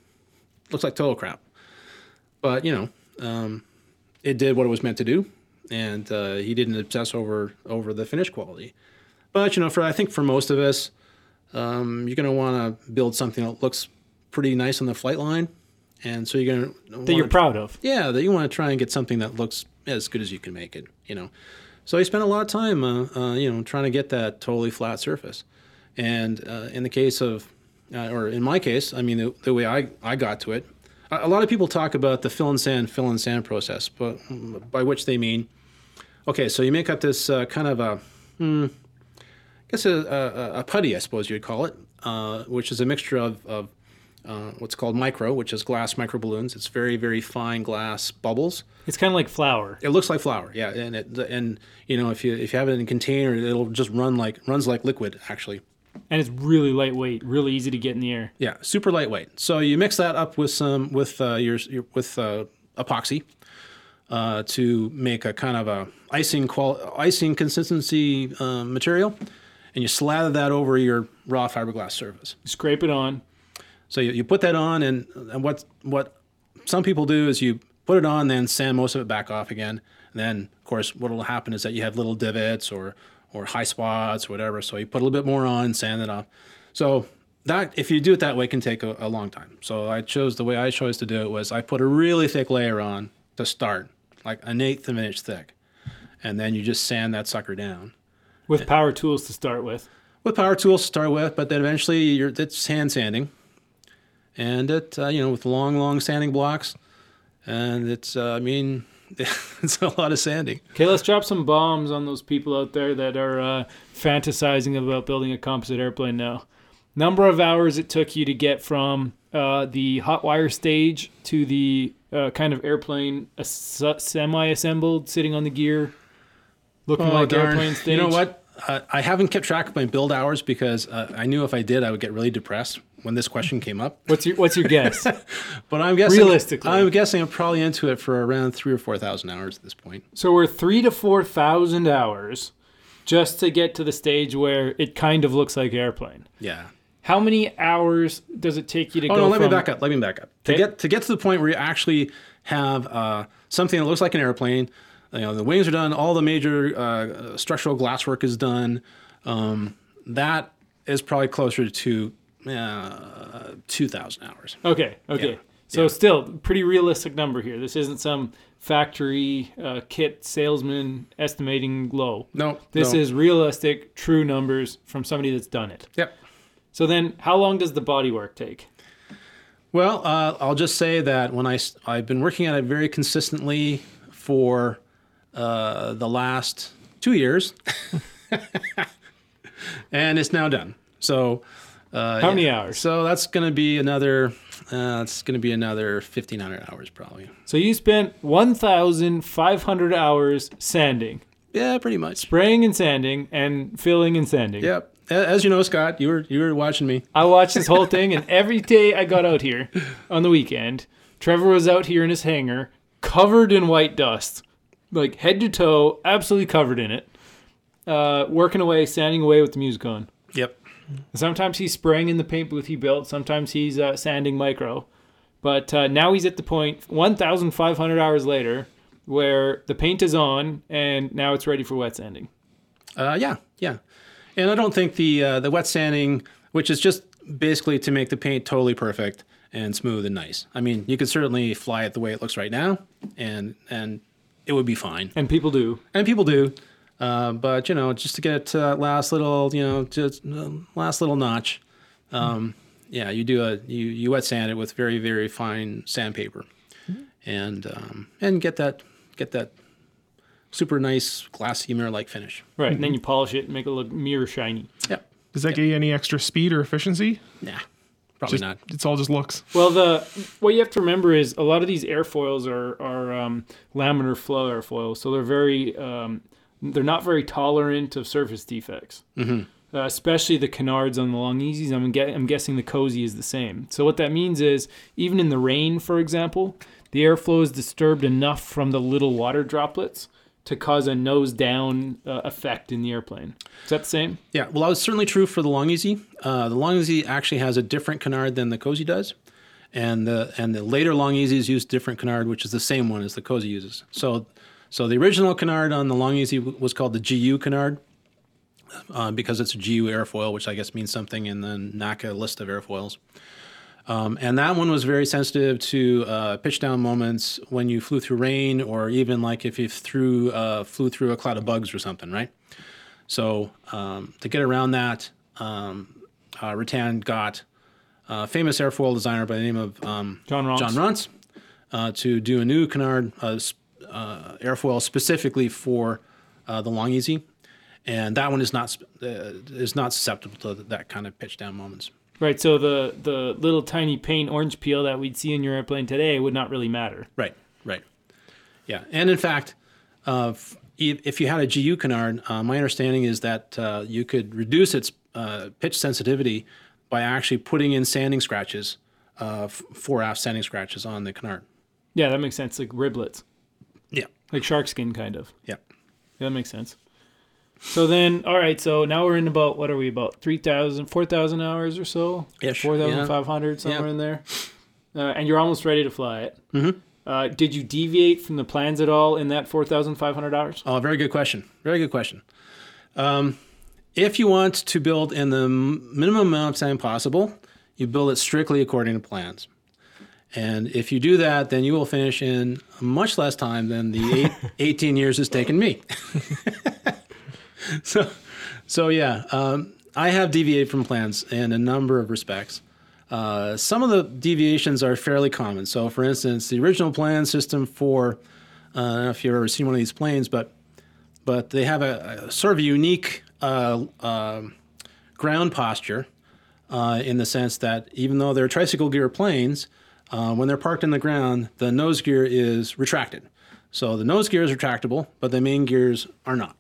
looks like total crap. But you know, um, it did what it was meant to do, and uh, he didn't obsess over over the finish quality. But you know, for I think for most of us, um, you're going to want to build something that looks pretty nice on the flight line, and so you're going to That you're proud of. yeah, that you want to try and get something that looks as good as you can make it, you know. So I spent a lot of time, uh, uh, you know, trying to get that totally flat surface. And uh, in the case of, uh, or in my case, I mean, the, the way I, I got to it, a, a lot of people talk about the fill and sand, fill and sand process, but by which they mean, okay, so you make up this uh, kind of a, hmm, I guess a, a, a putty, I suppose you'd call it, uh, which is a mixture of, of uh, what's called micro, which is glass micro balloons. It's very, very fine glass bubbles. It's kind of like flour. It looks like flour, yeah. And it, and you know, if you if you have it in a container, it'll just run like runs like liquid actually. And it's really lightweight, really easy to get in the air. Yeah, super lightweight. So you mix that up with some with uh, your, your with uh, epoxy uh, to make a kind of a icing qual icing consistency uh, material, and you slather that over your raw fiberglass surface. Scrape it on. So you, you put that on, and, and what what some people do is you put it on, then sand most of it back off again. And then, of course, what will happen is that you have little divots or or high spots or whatever. So you put a little bit more on, sand it off. So that if you do it that way, can take a, a long time. So I chose the way I chose to do it was I put a really thick layer on to start, like an eighth of an inch thick, and then you just sand that sucker down with power tools to start with. with power tools to start with, but then eventually you're it's hand sanding, and it uh, you know with long long sanding blocks, and it's uh, I mean it's a lot of sanding. Okay, let's drop some bombs on those people out there that are uh, fantasizing about building a composite airplane now. Number of hours it took you to get from uh, the hot wire stage to the uh, kind of airplane semi assembled, sitting on the gear, looking like airplane stage. Oh, You know what? uh, I haven't kept track of my build hours because uh, I knew if I did, I would get really depressed when this question came up. What's your What's your guess? But I'm guessing Realistically. I'm guessing I'm probably into it for around three or four thousand hours at this point. so we're three to four thousand hours just to get to the stage where it kind of looks like airplane. Yeah. How many hours does it take you to Oh go no, let from me back up. Let me back up. To get to get to the point where you actually have uh, something that looks like an airplane. You know, the wings are done. All the major uh, structural glasswork is done. Um, that is probably closer to uh, two thousand hours. Okay, okay. Yeah, So still pretty realistic number here. This isn't some factory uh, kit salesman estimating low. No, This no. is realistic, true numbers from somebody that's done it. Yep. So then, how long does the body work take? Well, uh, I'll just say that when I I've been working on it very consistently for uh, the last two years, and it's now done. So, uh, How yeah. many hours? So that's going to be another. Uh, it's going to be another fifteen hundred hours probably. So you spent 1,500 hours sanding, Yeah, pretty much. spraying and sanding, and filling and sanding. Yep. As you know, Scott, you were you were watching me. I watched this whole thing, and every day I got out here on the weekend, Trevor was out here in his hangar, covered in white dust, like head to toe, absolutely covered in it, uh, working away, sanding away with the music on. Yep. Sometimes he's spraying in the paint booth he built. Sometimes he's uh, sanding micro. But uh, now he's at the point, 1,500 hours later, where the paint is on and now it's ready for wet sanding. Uh, yeah, yeah. And I don't think the uh, the wet sanding, which is just basically to make the paint totally perfect and smooth and nice. I mean, you could certainly fly it the way it looks right now, and and it would be fine. And people do. And people do, uh, but you know, just to get to that last little, you know, just uh, last little notch. Um, yeah, you do a you you wet sand it with very very fine sandpaper, and um, and get that get that super nice glassy mirror like finish. Right. And then you polish it and make it look mirror shiny. Yep. Does that get you any extra speed or efficiency? Nah, probably Just, not. It's all just looks. Well, the what you have to remember is a lot of these airfoils are are um, laminar flow airfoils, so they're very um, they're not very tolerant of surface defects. Mm-hmm. Uh, especially the canards on the Long-EZs. I'm, get, I'm guessing the cozy is the same. So what that means is even in the rain, for example, the airflow is disturbed enough from the little water droplets to cause a nose down uh, effect in the airplane. Is that the same? Yeah, well, that was certainly true for the Long-EZ. Uh, the Long-EZ actually has a different canard than the Cozy does, and the and the later Long-EZs use different canard, which is the same one as the Cozy uses. So, so the original canard on the Long-EZ was called the GU canard uh, because it's a GU airfoil, which I guess means something in the NACA list of airfoils. Um, and that one was very sensitive to uh, pitch down moments when you flew through rain, or even like if you threw uh, flew through a cloud of bugs or something, right? So um, to get around that, um, uh, Rutan got a famous airfoil designer by the name of um, John Roncz. John Roncz uh, to do a new canard uh, airfoil specifically for uh, the Long-EZ, and that one is not uh, is not susceptible to that kind of pitch down moments. Right. So the the little tiny paint orange peel that we'd see in your airplane today would not really matter. Right, right. Yeah, and in fact, uh, f- if you had a GU canard, uh, my understanding is that uh, you could reduce its uh, pitch sensitivity by actually putting in sanding scratches, uh, f- four aft sanding scratches on the canard. Yeah, that makes sense. Like riblets, Yeah, like shark skin, kind of. yeah. Yeah, that makes sense. So then, all right. So now we're in about what are we about 3,000, 4,000 hours or so? Ish, Four thousand five hundred somewhere Yeah. in there. Uh, and you're almost ready to fly it. Mm-hmm. Uh, did you deviate from the plans at all in that four thousand five hundred hours? Oh, very good question. Very good question. Um, if you want to build in the minimum amount of time possible, you build it strictly according to plans. And if you do that, then you will finish in much less time than the eight, 18 years it's taken me. so, so yeah, um, I have deviated from plans in a number of respects. Uh, some of the deviations are fairly common. So, for instance, the original plan system for uh, I don't know if you've ever seen one of these planes, but but they have a, a sort of a unique uh, um ground posture uh, in the sense that even though they're tricycle gear planes, uh, when they're parked in the ground, the nose gear is retracted. So the nose gear is retractable, but the main gears are not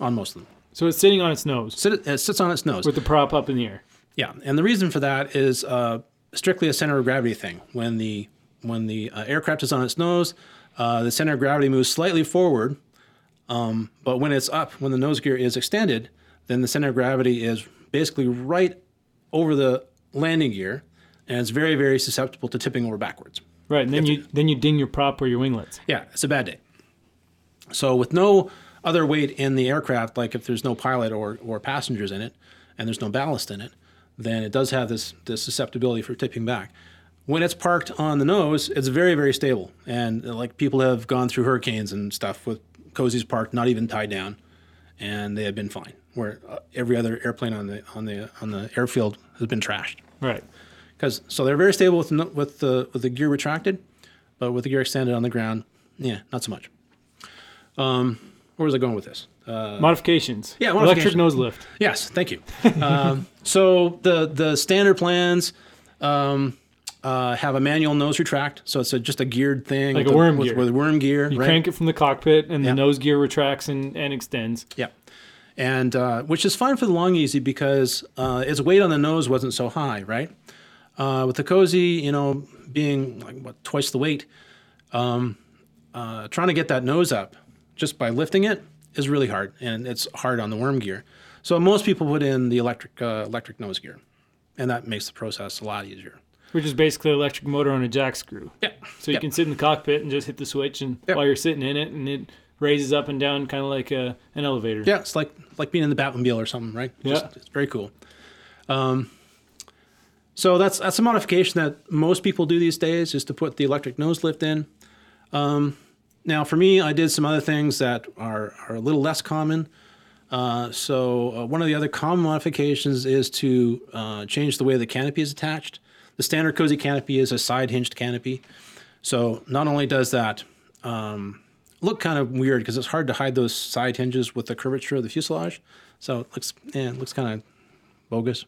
on most of them. So it's sitting on its nose Sit, it sits on its nose. with the prop up in the air. Yeah, and the reason for that is uh, strictly a center of gravity thing. When the when the uh, aircraft is on its nose, uh, the center of gravity moves slightly forward, um, but when it's up, when the nose gear is extended, then the center of gravity is basically right over the landing gear, and it's very very susceptible to tipping over backwards. Right, and then you then you ding your prop or your winglets. Yeah, it's a bad day. So with no other weight in the aircraft, like if there's no pilot or, or passengers in it, and there's no ballast in it, then it does have this this susceptibility for tipping back. When it's parked on the nose, it's very very stable, and uh, like people have gone through hurricanes and stuff with cozies parked, not even tied down, and they have been fine. Where uh, every other airplane on the on the on the airfield has been trashed Right. Because so they're very stable with with the with the gear retracted, but with the gear extended on the ground, yeah, not so much. Um, where was I going with this? Uh, Modifications. Yeah, Electric nose lift. yes, thank you. um, so the the standard plans um, uh, have a manual nose retract, so it's a, just a geared thing, Like with a worm with, gear. with worm gear, You right? crank it from the cockpit, and Yeah. the nose gear retracts and, and extends. Yeah. And uh, which is fine for the Long-EZ because uh, its weight on the nose wasn't so high, right? Uh, with the cozy, you know, being like what twice the weight, um, uh, trying to get that nose up just by lifting it is really hard, and it's hard on the worm gear. So most people put in the electric uh, electric nose gear, and that makes the process a lot easier. Which is basically an electric motor on a jack screw. Yeah. So you can sit in the cockpit and just hit the switch, and while you're sitting in it, and it raises up and down, kind of like a, an elevator. Yeah, it's like like being in the Batmobile or something, right? Just- Yeah. it's very cool. Um, so that's that's a modification that most people do these days is to put the electric nose lift in. Um, now, for me, I did some other things that are are a little less common. Uh, so uh, one of the other common modifications is to uh, change the way the canopy is attached. The standard cozy canopy is a side hinged canopy. So not only does that um, look kind of weird because it's hard to hide those side hinges with the curvature of the fuselage. So it looks, yeah, it looks kind of bogus.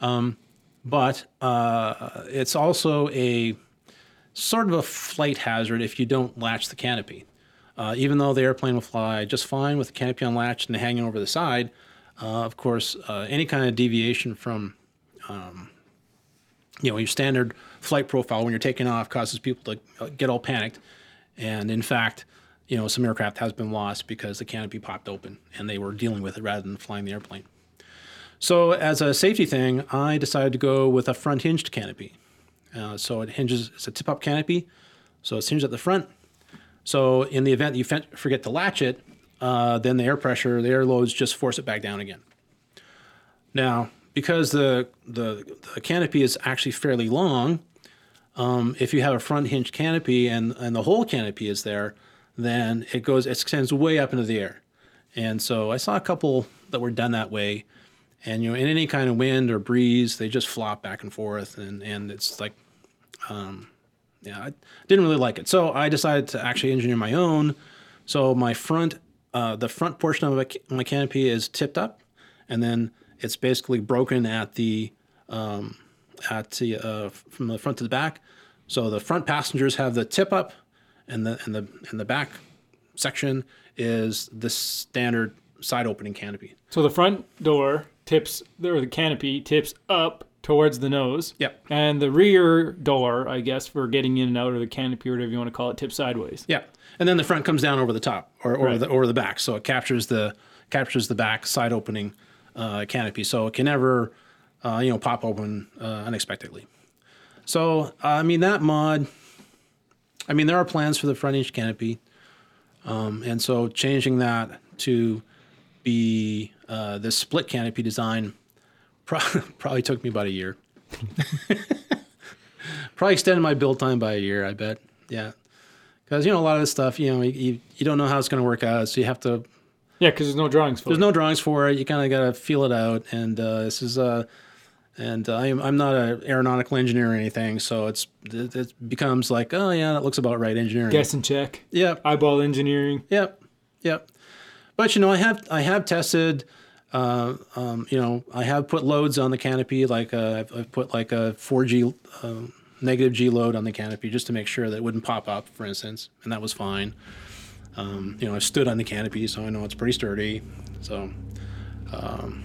Um, but uh, it's also a sort of a flight hazard if you don't latch the canopy. Uh, even though the airplane will fly just fine with the canopy unlatched and hanging over the side, uh, of course, uh, any kind of deviation from um, you know your standard flight profile when you're taking off causes people to uh, get all panicked and in fact you know some aircraft has been lost because the canopy popped open and they were dealing with it rather than flying the airplane so as a safety thing i decided to go with a front hinged canopy. Uh, so it hinges it's a tip up canopy so it's hinged at the front. So in the event that you forget to latch it uh, then the air pressure the air loads just force it back down again. Now, because the, the the canopy is actually fairly long, um, if you have a front hinged canopy and and the whole canopy is there, then it goes it extends way up into the air, and so I saw a couple that were done that way, and you know in any kind of wind or breeze they just flop back and forth, and and it's like, um, yeah, I didn't really like it, so I decided to actually engineer my own. So my front, uh, the front portion of my, canopy is tipped up, and then it's basically broken at the um, at the uh, from the front to the back. So the front passengers have the tip up, and the and the and the back section is the standard side opening canopy. So the front door tips, or the canopy tips up towards the nose. Yep. And the rear door, I guess, for getting in and out of the canopy or whatever you want to call it, tips sideways. Yeah, and then the front comes down over the top or over Right. the over the back, so it captures the captures the back side opening uh, canopy, so it can never uh, you know pop open uh, unexpectedly. So I mean that mod. I mean there are plans for the front inch canopy, um, and so changing that to be uh, this split canopy design pro- probably took me about a year. probably extended my build time by a year. I bet. Yeah because you know a lot of this stuff you know you, you don't know how it's going to work out so you have to Yeah, because there's no drawings for there's it. no drawings for it you kind of got to feel it out and uh, this is uh and uh, I'm, I'm not an aeronautical engineer or anything so it's it, it becomes like oh yeah that looks about right engineering Guess and check. yep Eyeball engineering. Yep, yep. But you know, I have I have tested. Uh, um, you know, I have put loads on the canopy. Like uh, I've, I've put like a four G um, negative G load on the canopy just to make sure that it wouldn't pop up, for instance, and that was fine. Um, you know, I've stood on the canopy, so I know it's pretty sturdy. So, um,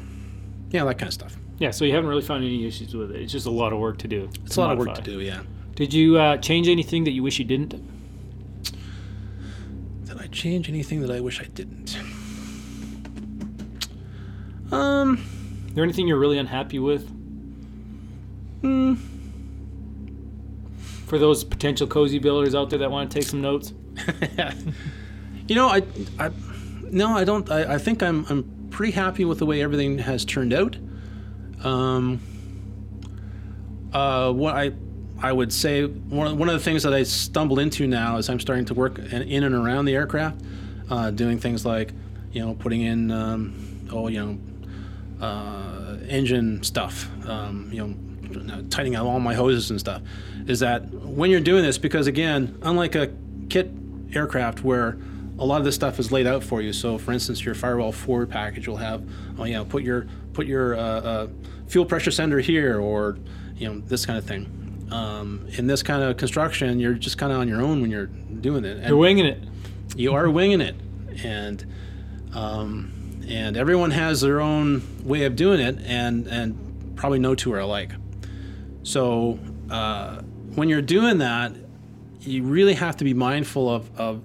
yeah, that kind of stuff. Yeah, so you haven't really found any issues with it. It's just a lot of work to do. It's a lot of work to do. Yeah. Did you uh, change anything that you wish you didn't? Did I change anything that I wish I didn't? Um, Is there anything you're really unhappy with? hmm, For those potential cozy builders out there that want to take some notes? you know, I, I, no, I don't. I, I think I'm, I'm pretty happy with the way everything has turned out. Um, uh, what I, I would say one, one of the things that I stumbled into now is I'm starting to work in, in and around the aircraft, uh, doing things like, you know, putting in, um, oh, you know, uh, engine stuff, um, you know, tightening out all my hoses and stuff. Is that when you're doing this, because again, unlike a kit aircraft where a lot of this stuff is laid out for you. So, for instance, your firewall forward package will have, oh, you know, put your put your uh, uh, fuel pressure sender here, or you know, this kind of thing. Um, in this kind of construction, you're just kind of on your own when you're doing it. And You're winging it. you are winging it, and um, and everyone has their own way of doing it, and and probably no two are alike. So uh, when you're doing that, you really have to be mindful of of,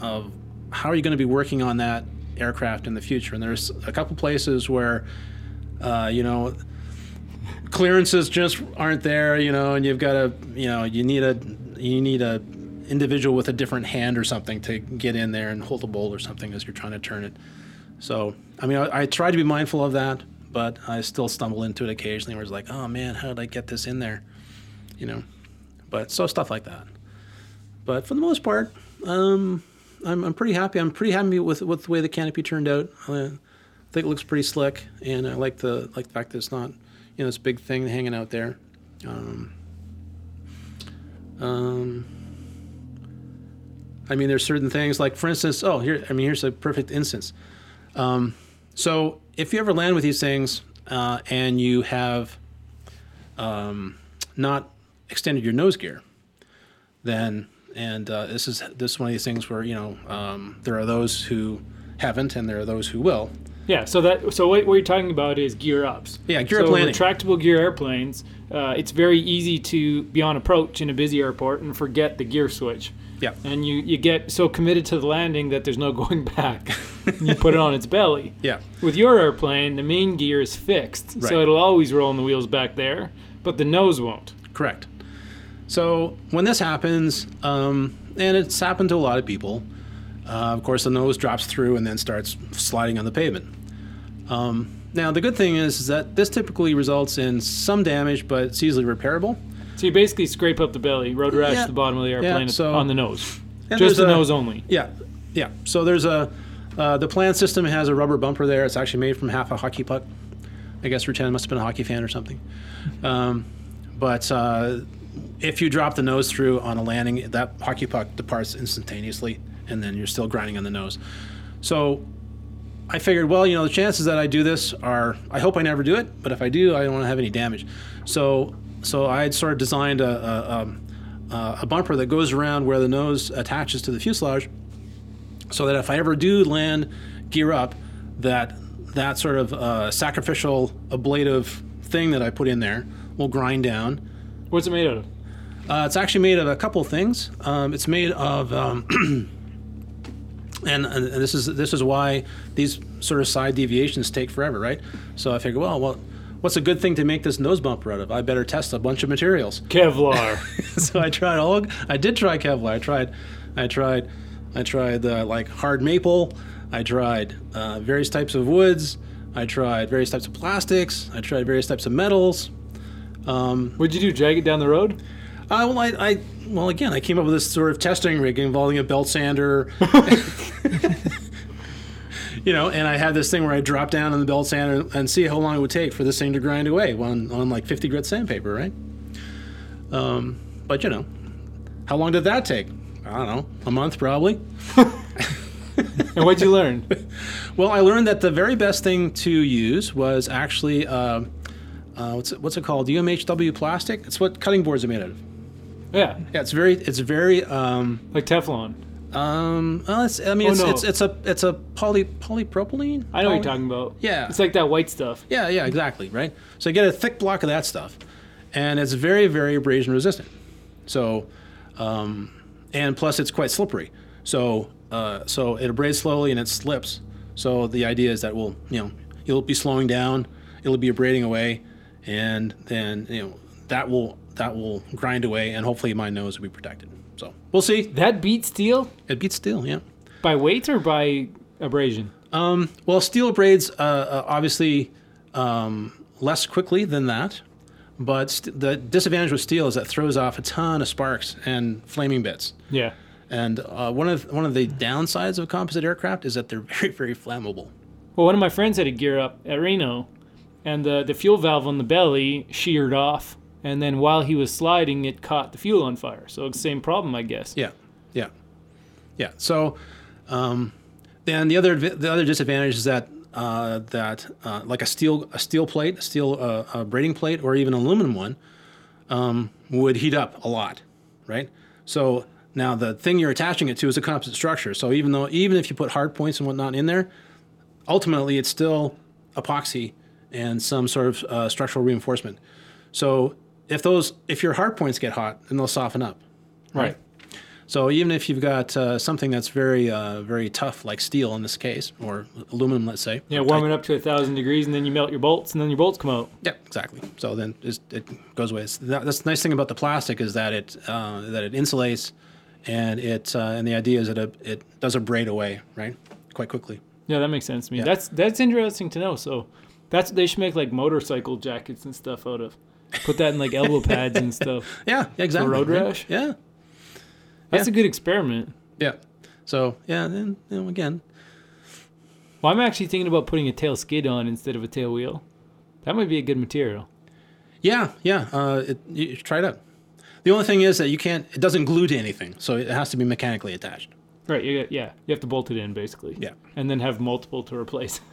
of how are you going to be working on that aircraft in the future. And there's a couple places where uh, you know clearances just aren't there, you know, and you've got to, you know, you need a you need a individual with a different hand or something to get in there and hold the bolt or something as you're trying to turn it. So, I mean, I, I try to be mindful of that, but I still stumble into it occasionally where it's like, oh man, how did I get this in there? You know, but so stuff like that. But for the most part, um, I'm, I'm pretty happy. I'm pretty happy with, with the way the canopy turned out. I think it looks pretty slick, and I like the like the fact that it's not, you know, this big thing hanging out there. Um, um, I mean, there's certain things like, for instance, oh, here, I mean, here's a perfect instance. Um, so if you ever land with these things uh, and you have um, not extended your nose gear, then and uh, this is this is one of these things where you know um, there are those who haven't and there are those who will. Yeah, so that so what, what you're talking about is gear ups. Yeah, gear so up landing. retractable gear airplanes. Uh, it's very easy to be on approach in a busy airport and forget the gear switch. Yeah. And you, you get so committed to the landing that there's no going back. you put it on its belly. Yeah. With your airplane, the main gear is fixed, Right. so it'll always roll on the wheels back there, but the nose won't. Correct. So when this happens, um, and it's happened to a lot of people, uh, of course the nose drops through and then starts sliding on the pavement. Um, now the good thing is, is that this typically results in some damage, but it's easily repairable. So you basically scrape up the belly, road rash Yeah. the bottom of the airplane so- on the nose. Just the a- nose only. Yeah, yeah. So there's a uh, the plan system has a rubber bumper there. It's actually made from half a hockey puck. I guess Rutan must have been a hockey fan or something. Um, but uh, if you drop the nose through on a landing, that hockey puck departs instantaneously, and then you're still grinding on the nose. So I figured, well, you know, the chances that I do this are, I hope I never do it, but if I do, I don't want to have any damage. So, so I had sort of designed a, a, um, uh, a bumper that goes around where the nose attaches to the fuselage, so that if I ever do land gear up, that that sort of uh, sacrificial ablative thing that I put in there will grind down. What's it made out of? Uh, it's actually made of a couple things. Um, it's made of, um, and, and this is this is why these sort of side deviations take forever, right? So I figured, well, well, what's a good thing to make this nose bumper out of? I better test a bunch of materials. Kevlar. so I tried all. I did try Kevlar. I tried, I tried, I tried uh, like hard maple. I tried uh, various types of woods. I tried various types of plastics. I tried various types of metals. What'd you do? Drag it down the road? Uh, well, I, I, well, again, I came up with this sort of testing rig involving a belt sander. you know, and I had this thing where I drop down on the belt sander and see how long it would take for this thing to grind away on, on like 50 grit sandpaper, right? Um, but you know, how long did that take? I don't know, a month probably. And what'd you learn? Well, I learned that the very best thing to use was actually uh, uh, what's it, what's it called? UMHW plastic. It's what cutting boards are made out of. yeah, Yeah, it's very it's very um, like Teflon. Um, well, it's, I mean, Oh, it's, no. it's it's a it's a poly polypropylene. I know what you're Poly- talking about. Yeah. It's like that white stuff. Yeah, yeah, exactly, right? So you get a thick block of that stuff, and it's very, very abrasion resistant. So, um, and plus it's quite slippery. So, uh, so it abrades slowly and it slips. So the idea is that we'll, you know, you'll be slowing down, it'll be abrading away, and then you know that will that will grind away, and hopefully my nose will be protected. So we'll see. That beats steel It beats steel, yeah. by weight or by abrasion? Um, well, steel abrades uh, uh, obviously um, less quickly than that, but st- the disadvantage with steel is that it throws off a ton of sparks and flaming bits. Yeah. And uh, one of one of the downsides of composite aircraft is that they're very very flammable. Well, one of my friends had a gear up at Reno, and the the fuel valve on the belly sheared off, and then while he was sliding, it caught the fuel on fire. So same problem, I guess. Yeah, yeah, yeah. So, um, then the other the other disadvantage is that uh, that uh, like a steel a steel plate, a steel uh, a braiding plate, or even aluminum one, um, would heat up a lot, right? So now the thing you're attaching it to is a composite structure. So even though even if you put hard points and whatnot in there, ultimately it's still epoxy and some sort of uh, structural reinforcement. So if those if your hard points get hot, then they'll soften up, right? So even if you've got uh, something that's very uh, very tough, like steel in this case, or aluminum, let's say. Yeah, or warm tight- it up to a thousand degrees, and then you melt your bolts, and then your bolts come out. Yeah, exactly. So then it goes away. It's, that, that's the nice thing about the plastic is that it uh, that it insulates, and it uh, and the idea is that it, it does abrade away right quite quickly. Yeah, that makes sense to me. Yeah. That's that's interesting to know. So that's they should make like motorcycle jackets and stuff out of. Put that in like elbow pads and stuff. Yeah, exactly. road rash? Yeah, That's Yeah. a good experiment. yeah. So yeah, then you know, again, Well, I'm actually thinking about putting a tail skid on instead of a tail wheel. That might be a good material. yeah, yeah. Uh, it, you try it out. The only thing is that you can't. It doesn't glue to anything, so it has to be mechanically attached. Right. You, yeah. You have to bolt it in basically. Yeah. And then have multiple to replace.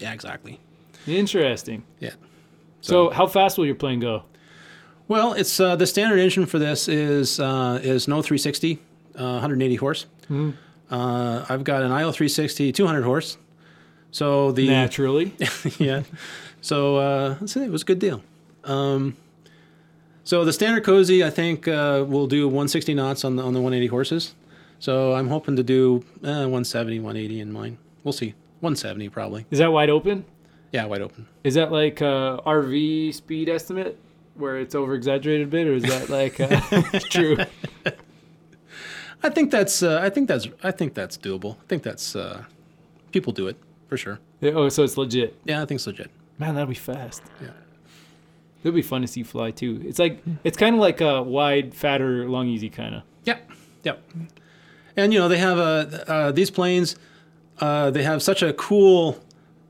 Yeah, exactly. Interesting. Yeah. So, how fast will your plane go? Well, it's uh, the standard engine for this is uh, is no 360, uh, 180 horse. Uh, I've got an IO 360, 200 horse. So the Naturally. yeah. So uh, let's say it was a good deal. Um, so the standard cozy, I think, uh, will do 160 knots on the on the 180 horses. So I'm hoping to do uh, 170, 180 in mine. We'll see. 170 probably. Is that wide open? Yeah, wide open. Is that like a RV speed estimate where it's over exaggerated a bit, or is that like uh, true? I think that's uh, I think that's I think that's doable. I think that's uh, people do it for sure. Yeah, Oh, so it's legit. Yeah, I think it's legit. Man, that'd be fast. Yeah. It'd be fun to see fly too. It's like it's kind of like a wide, fatter, long, easy kind of. Yep. Yep. And you know they have uh, uh, these planes. Uh, they have such a cool,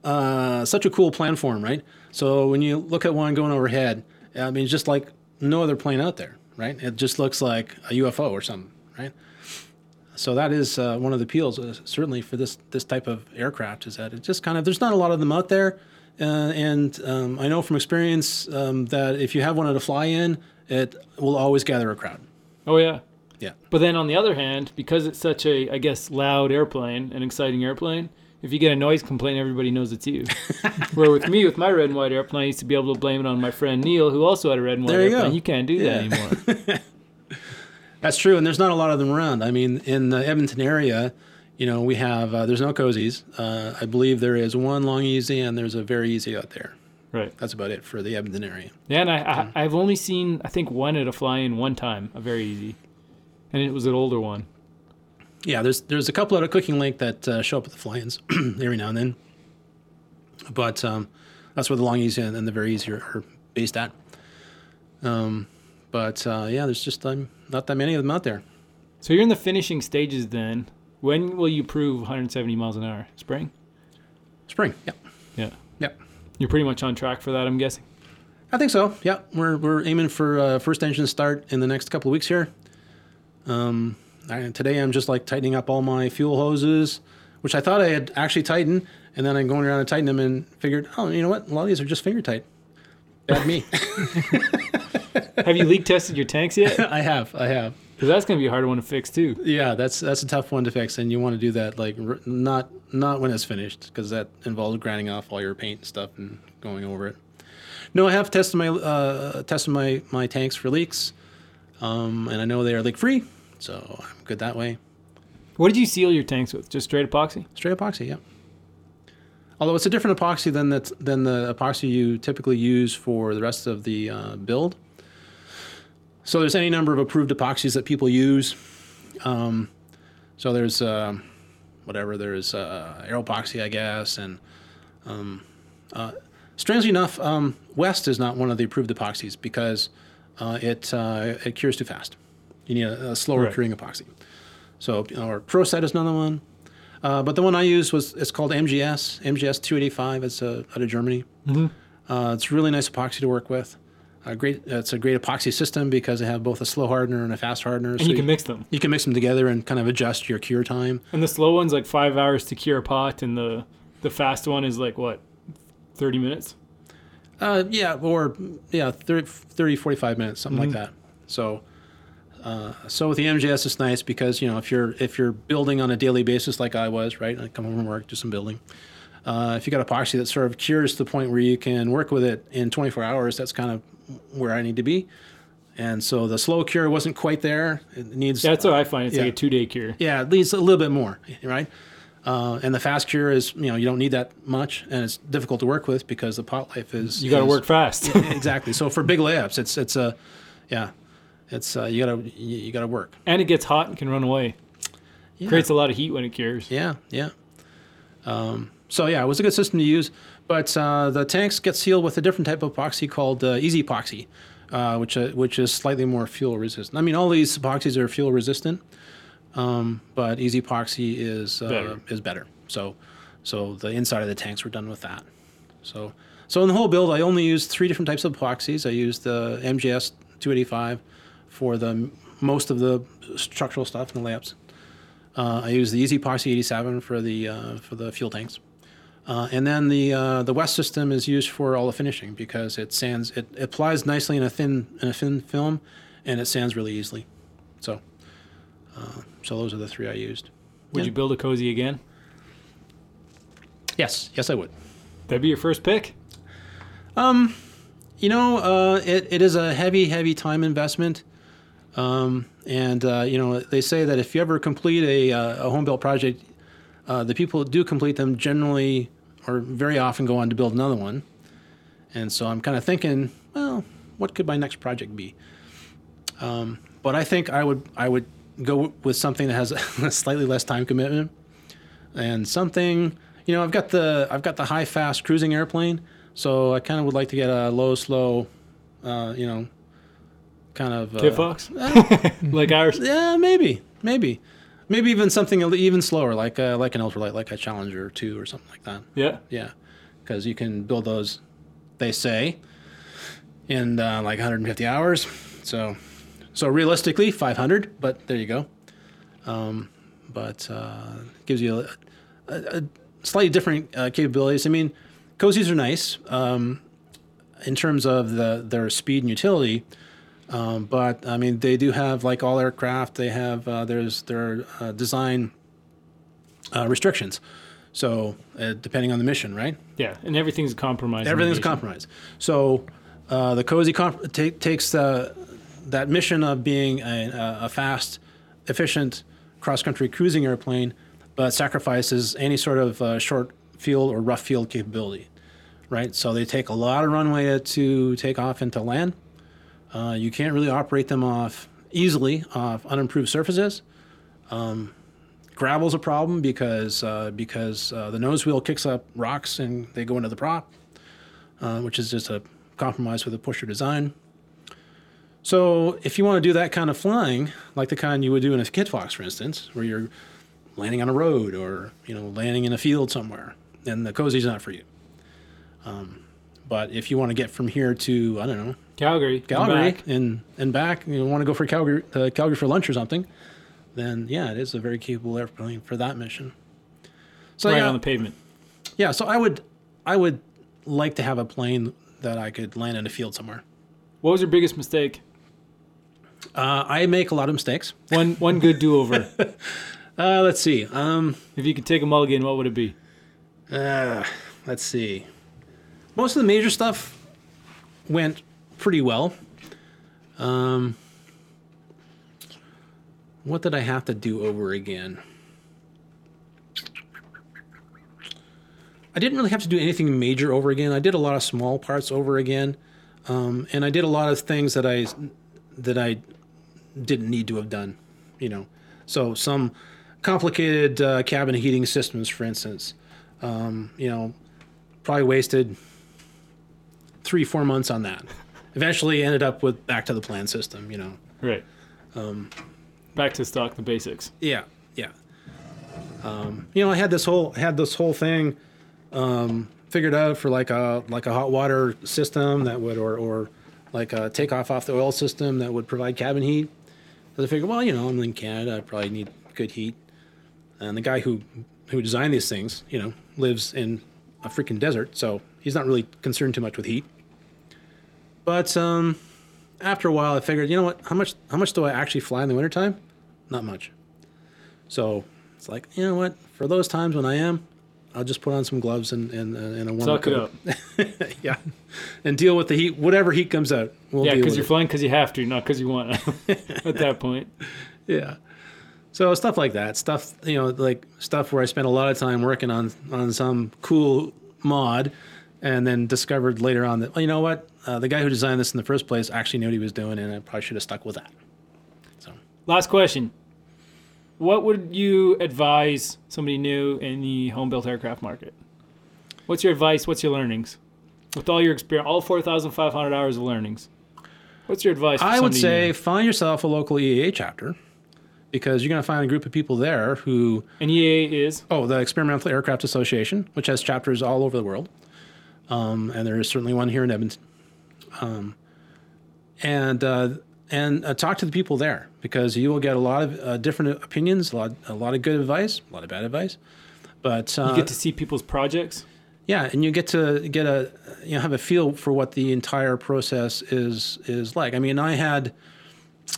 uh, such a cool planform, right? So when you look at one going overhead, I mean, it's just like no other plane out there, right? It just looks like a UFO or something, right? So that is uh, one of the appeals, uh, certainly for this this type of aircraft, is that it just kind of there's not a lot of them out there, uh, and um, I know from experience um, that if you have one at a fly-in, it will always gather a crowd. Oh yeah. Yeah. But then on the other hand, because it's such a, I guess, loud airplane, an exciting airplane, if you get a noise complaint, everybody knows it's you. Where with me, with my red and white airplane, I used to be able to blame it on my friend Neil, who also had a red and white There you go. You can't do that anymore. That's true, and there's not a lot of them around. I mean, in the Edmonton area, you know, we have uh, there's no cozies. Uh, I believe there is one Long-EZ, and there's a VariEze out there. right. That's about it for the Edmonton area. Yeah, and I, I, I've only seen, I think, one at a fly-in one time, a VariEze. And it was an older one. Yeah, there's there's a couple a Cooking Lake that uh, show up at the fly-ins every now and then, but um, that's where the Long-EZ and the VariEze are, are based at. Um, but uh, yeah, there's just um, not that many of them out there. So you're in the finishing stages then. When will you prove 170 miles an hour? Spring? Spring, yeah, Yeah. yeah. You're pretty much on track for that, I'm guessing. I think so. Yeah, we're we're aiming for uh, first engine start in the next couple of weeks here. Um, I, today I'm just like tightening up all my fuel hoses, which I thought I had actually tightened, and then I'm going around and tightening them and figured, oh, you know what? A lot of these are just finger tight. Bad me. Have you leak tested your tanks yet? I have, I have. Because that's going to be a hard one to fix too. Yeah, that's that's a tough one to fix, and you want to do that like r- not not when it's finished, because that involves grinding off all your paint and stuff and going over it. No, I have tested my uh, tested my my tanks for leaks, um, and I know they are leak free, so I'm good that way. What did you seal your tanks with? Just straight epoxy? Straight epoxy, yeah. Although it's a different epoxy than that than the epoxy you typically use for the rest of the uh, build. So there's any number of approved epoxies that people use. Um, so there's uh, whatever there's uh, Aeropoxy, I guess, and um, uh, strangely enough, um, West is not one of the approved epoxies because uh, it uh, it cures too fast. You need a, a slower Right. curing epoxy. So you know, or ProSet is another one. Uh, but the one I used was it's called MGS, MGS 285. It's uh, out of Germany. Uh, it's really nice epoxy to work with. A great, it's a great epoxy system because they have both a slow hardener and a fast hardener. And you can mix them. you can mix them together and kind of adjust your cure time. And the slow one's like five hours to cure a pot, and the the fast one is like what, thirty minutes? Uh, yeah, or yeah, 30, 30 45 minutes, something like that. So, uh, so with the MGS, it's nice because you know if you're if you're building on a daily basis like I was, right? I come home from work, do some building. Uh, if you got epoxy that sort of cures to the point where you can work with it in 24 hours, that's kind of where I need to be. And so the slow cure wasn't quite there. It needs That's what I find. It's Yeah. like a two day cure. yeah, it needs a little bit more, right? Uh, and the fast cure is you know you don't need that much, and it's difficult to work with because the pot life is You got to work fast. exactly. So for big layups, it's it's a, yeah, it's uh, you gotta you, you gotta work. and it gets hot and can run away. Yeah. Creates a lot of heat when it cures. Yeah, yeah. Um, so yeah, it was a good system to use, but uh, the tanks get sealed with a different type of epoxy called uh, Easy Epoxy, uh, which uh, which is slightly more fuel resistant. I mean, all these epoxies are fuel resistant, um, but Easy Epoxy is uh, Better. is better. So so the inside of the tanks were done with that. So so in the whole build, I only used three different types of epoxies. I used the MGS 285 for the most of the structural stuff in the layups. Uh, I use the Easy Epoxy 87 for the uh, for the fuel tanks, uh, and then the uh, the West system is used for all the finishing because it sands it, it applies nicely in a thin in a thin film, and it sands really easily. So, uh, so those are the three I used. Would Yeah. you build a cozy again? Yes, yes, I would. That'd be your first pick. Um, You know, uh, it, it is a heavy, heavy time investment. Um, and, uh, you know, they say that if you ever complete a, uh, a home built project, uh, the people that do complete them generally or very often go on to build another one. And so I'm kind of thinking, well, what could my next project be? Um, but I think I would I would go with something that has a slightly less time commitment and something you know I've got the I've got the high fast cruising airplane, so I kind of would like to get a low slow, uh, you know, kind of uh, Fox? like ours? Yeah, maybe, maybe, maybe even something even slower, like uh, like an ultralight, like a Challenger two or something like that. Yeah. Yeah, because you can build those, they say, in uh, like 150 hours. So, so realistically, 500. But there you go. Um, but uh, gives you a, a, a slightly different uh, capabilities. I mean, cozies are nice um, in terms of the their speed and utility. Um, but I mean, they do have like all aircraft. They have uh, there's their uh, design uh, restrictions. So uh, depending on the mission, right? Yeah. And everything's a compromise. Everything's a mitigation. compromise. So uh, the cozy comp- ta takes that mission of being a, a- a fast, efficient cross-country cruising airplane, but sacrifices any sort of uh, short field or rough field capability, right? So they take a lot of runway to take off and to land. Uh, you can't really operate them off easily off unimproved surfaces. Gravel's a problem because uh, because uh, the nose wheel kicks up rocks and they go into the prop, uh, which is just a compromise with the pusher design. So if you want to do that kind of flying, like the kind you would do in a Kit Fox, for instance, where you're landing on a road or you know landing in a field somewhere, then the cozy's not for you. Um, but if you want to get from here to I don't know Calgary. and Calgary back. and and back, you know, want to go for Calgary uh, Calgary for lunch or something, then yeah, it is a very capable airplane for that mission. So right yeah, on the pavement. yeah, so I would I would like to have a plane that I could land in a field somewhere. What was your biggest mistake? Uh, I make a lot of mistakes. One one good do over. Uh, let's see. Um, if you could take a mulligan, what would it be? uh, let's see. Most of the major stuff went pretty well. Um, what did I have to do over again? I didn't really have to do anything major over again. I did a lot of small parts over again, um, and I did a lot of things that I that I didn't need to have done. You know, so some complicated uh, cabin heating systems, for instance. Um, you know, probably wasted three, four months on that. Eventually, ended up with back to the plan system. You know. Right. Um, Back to stock, the basics. Yeah, yeah. Um, you know, I had this whole had this whole thing um, figured out for like a like a hot water system that would or or like a takeoff off the oil system that would provide cabin heat. So I figured, well, you know, I'm in Canada, I probably need good heat. And the guy who who designed these things, you know, lives in a freaking desert, so he's not really concerned too much with heat. But um, after a while, I figured, you know what? How much how much do I actually fly in the wintertime? Not much. So it's like, you know what? For those times when I am, I'll just put on some gloves and and, uh, and a warm Suck it up. yeah, and deal with the heat. Whatever heat comes out, we'll yeah, because you're it. flying because you have to, not because you want. At that point, Yeah. So stuff like that, stuff you know, like stuff where I spent a lot of time working on on some cool mod, and then discovered later on that well, you know what, uh, the guy who designed this in the first place actually knew what he was doing, and I probably should have stuck with that. So last question: What would you advise somebody new in the home built aircraft market? What's your advice? What's your learnings? With all your experience, all four thousand five hundred hours of learnings, what's your advice? I would say new? find yourself a local EAA chapter, because you're going to find a group of people there who an EAA is Oh, the Experimental Aircraft Association, which has chapters all over the world, um, and there is certainly one here in Edmonton. Um, and uh, and uh, talk to the people there because you will get a lot of uh, different opinions, a lot, a lot of good advice, a lot of bad advice. But uh, you get to see people's projects. yeah, and you get to get a you know have a feel for what the entire process is is like. I mean, I had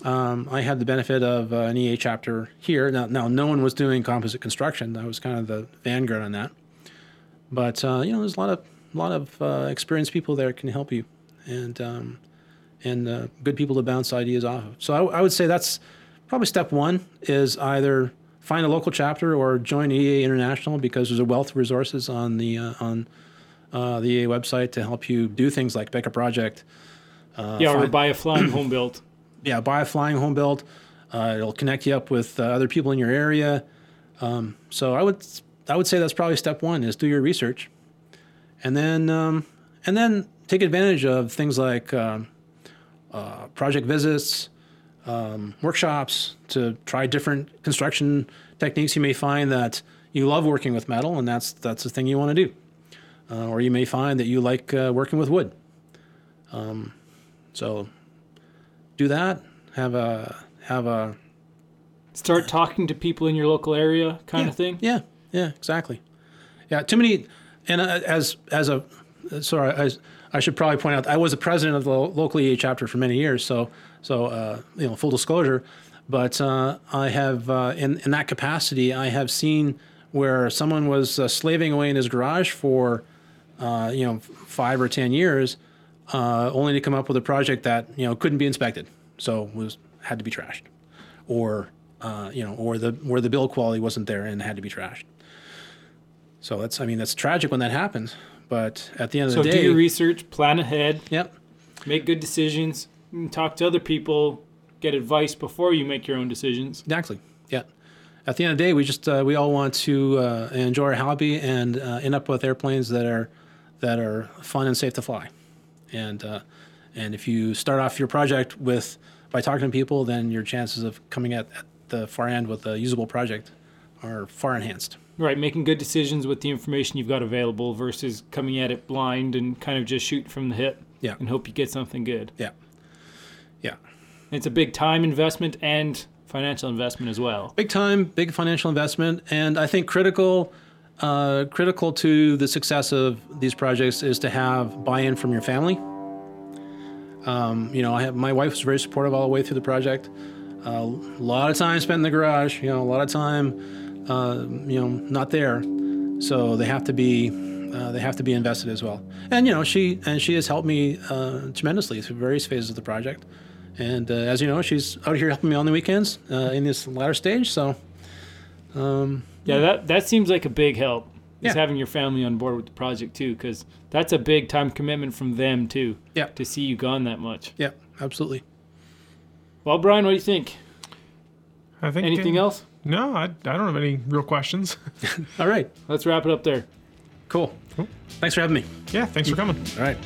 um, I had the benefit of uh, an EAA chapter here. Now, now no one was doing composite construction. I was kind of the vanguard on that. But uh, you know, there's a lot of a lot of uh, experienced people there can help you, and um, and uh, good people to bounce ideas off of. So I, I would say that's probably step one is either find a local chapter or join EAA International because there's a wealth of resources on the uh, on uh, the EAA website to help you do things like pick a project. Uh, yeah, or buy a flying home built. yeah, buy a flying home built. Uh, it'll connect you up with uh, other people in your area. Um, so I would I would say that's probably step one is do your research, and then um, and then take advantage of things like um, uh, project visits, um, workshops to try different construction techniques. You may find that you love working with metal, and that's that's the thing you want to do, uh, or you may find that you like uh, working with wood. Um, so do that. Have a have a Start talking to people in your local area, kind yeah, of thing. Yeah, yeah, exactly. Yeah, too many. And uh, as as a sorry, I, I should probably point out I was the president of the lo- local EAA chapter for many years. So so uh, you know, full disclosure. But uh, I have uh, in in that capacity, I have seen where someone was uh, slaving away in his garage for uh, you know five or ten years, only to come up with a project that you know couldn't be inspected, so was had to be trashed, or you know, or the where the build quality wasn't there and had to be trashed. So that's I mean that's tragic when that happens, but at the end of the day, So do your research, plan ahead, yep, make good decisions, talk to other people, get advice before you make your own decisions. exactly, yeah. At the end of the day, we just uh, we all want to uh, enjoy our hobby and uh, end up with airplanes that are that are fun and safe to fly, and uh, and if you start off your project with by talking to people, then your chances of coming at, at the far end with a usable project are far enhanced. Right, making good decisions with the information you've got available versus coming at it blind and kind of just shooting from the hip Yeah, and hope you get something good. yeah, yeah. It's a big time investment and financial investment as well. big time, big financial investment, and I think critical, uh, critical to the success of these projects is to have buy-in from your family. Um, you know, I have my wife was very supportive all the way through the project. Uh, a lot of time spent in the garage. You know, a lot of time, uh, you know, not there. So they have to be uh, they have to be invested as well. And you know, she and she has helped me uh, tremendously through various phases of the project. And uh, as you know, she's out here helping me on the weekends uh, in this latter stage. So Yeah, that that seems like a big help. Is Yeah. having your family on board with the project too, because that's a big time commitment from them too. Yeah. To see you gone that much. yeah, absolutely. Well, Brian, what do you think? I think Anything else? No, I, I don't have any real questions. All right, Let's wrap it up there. cool. Thanks for having me. yeah, thanks for coming. All right.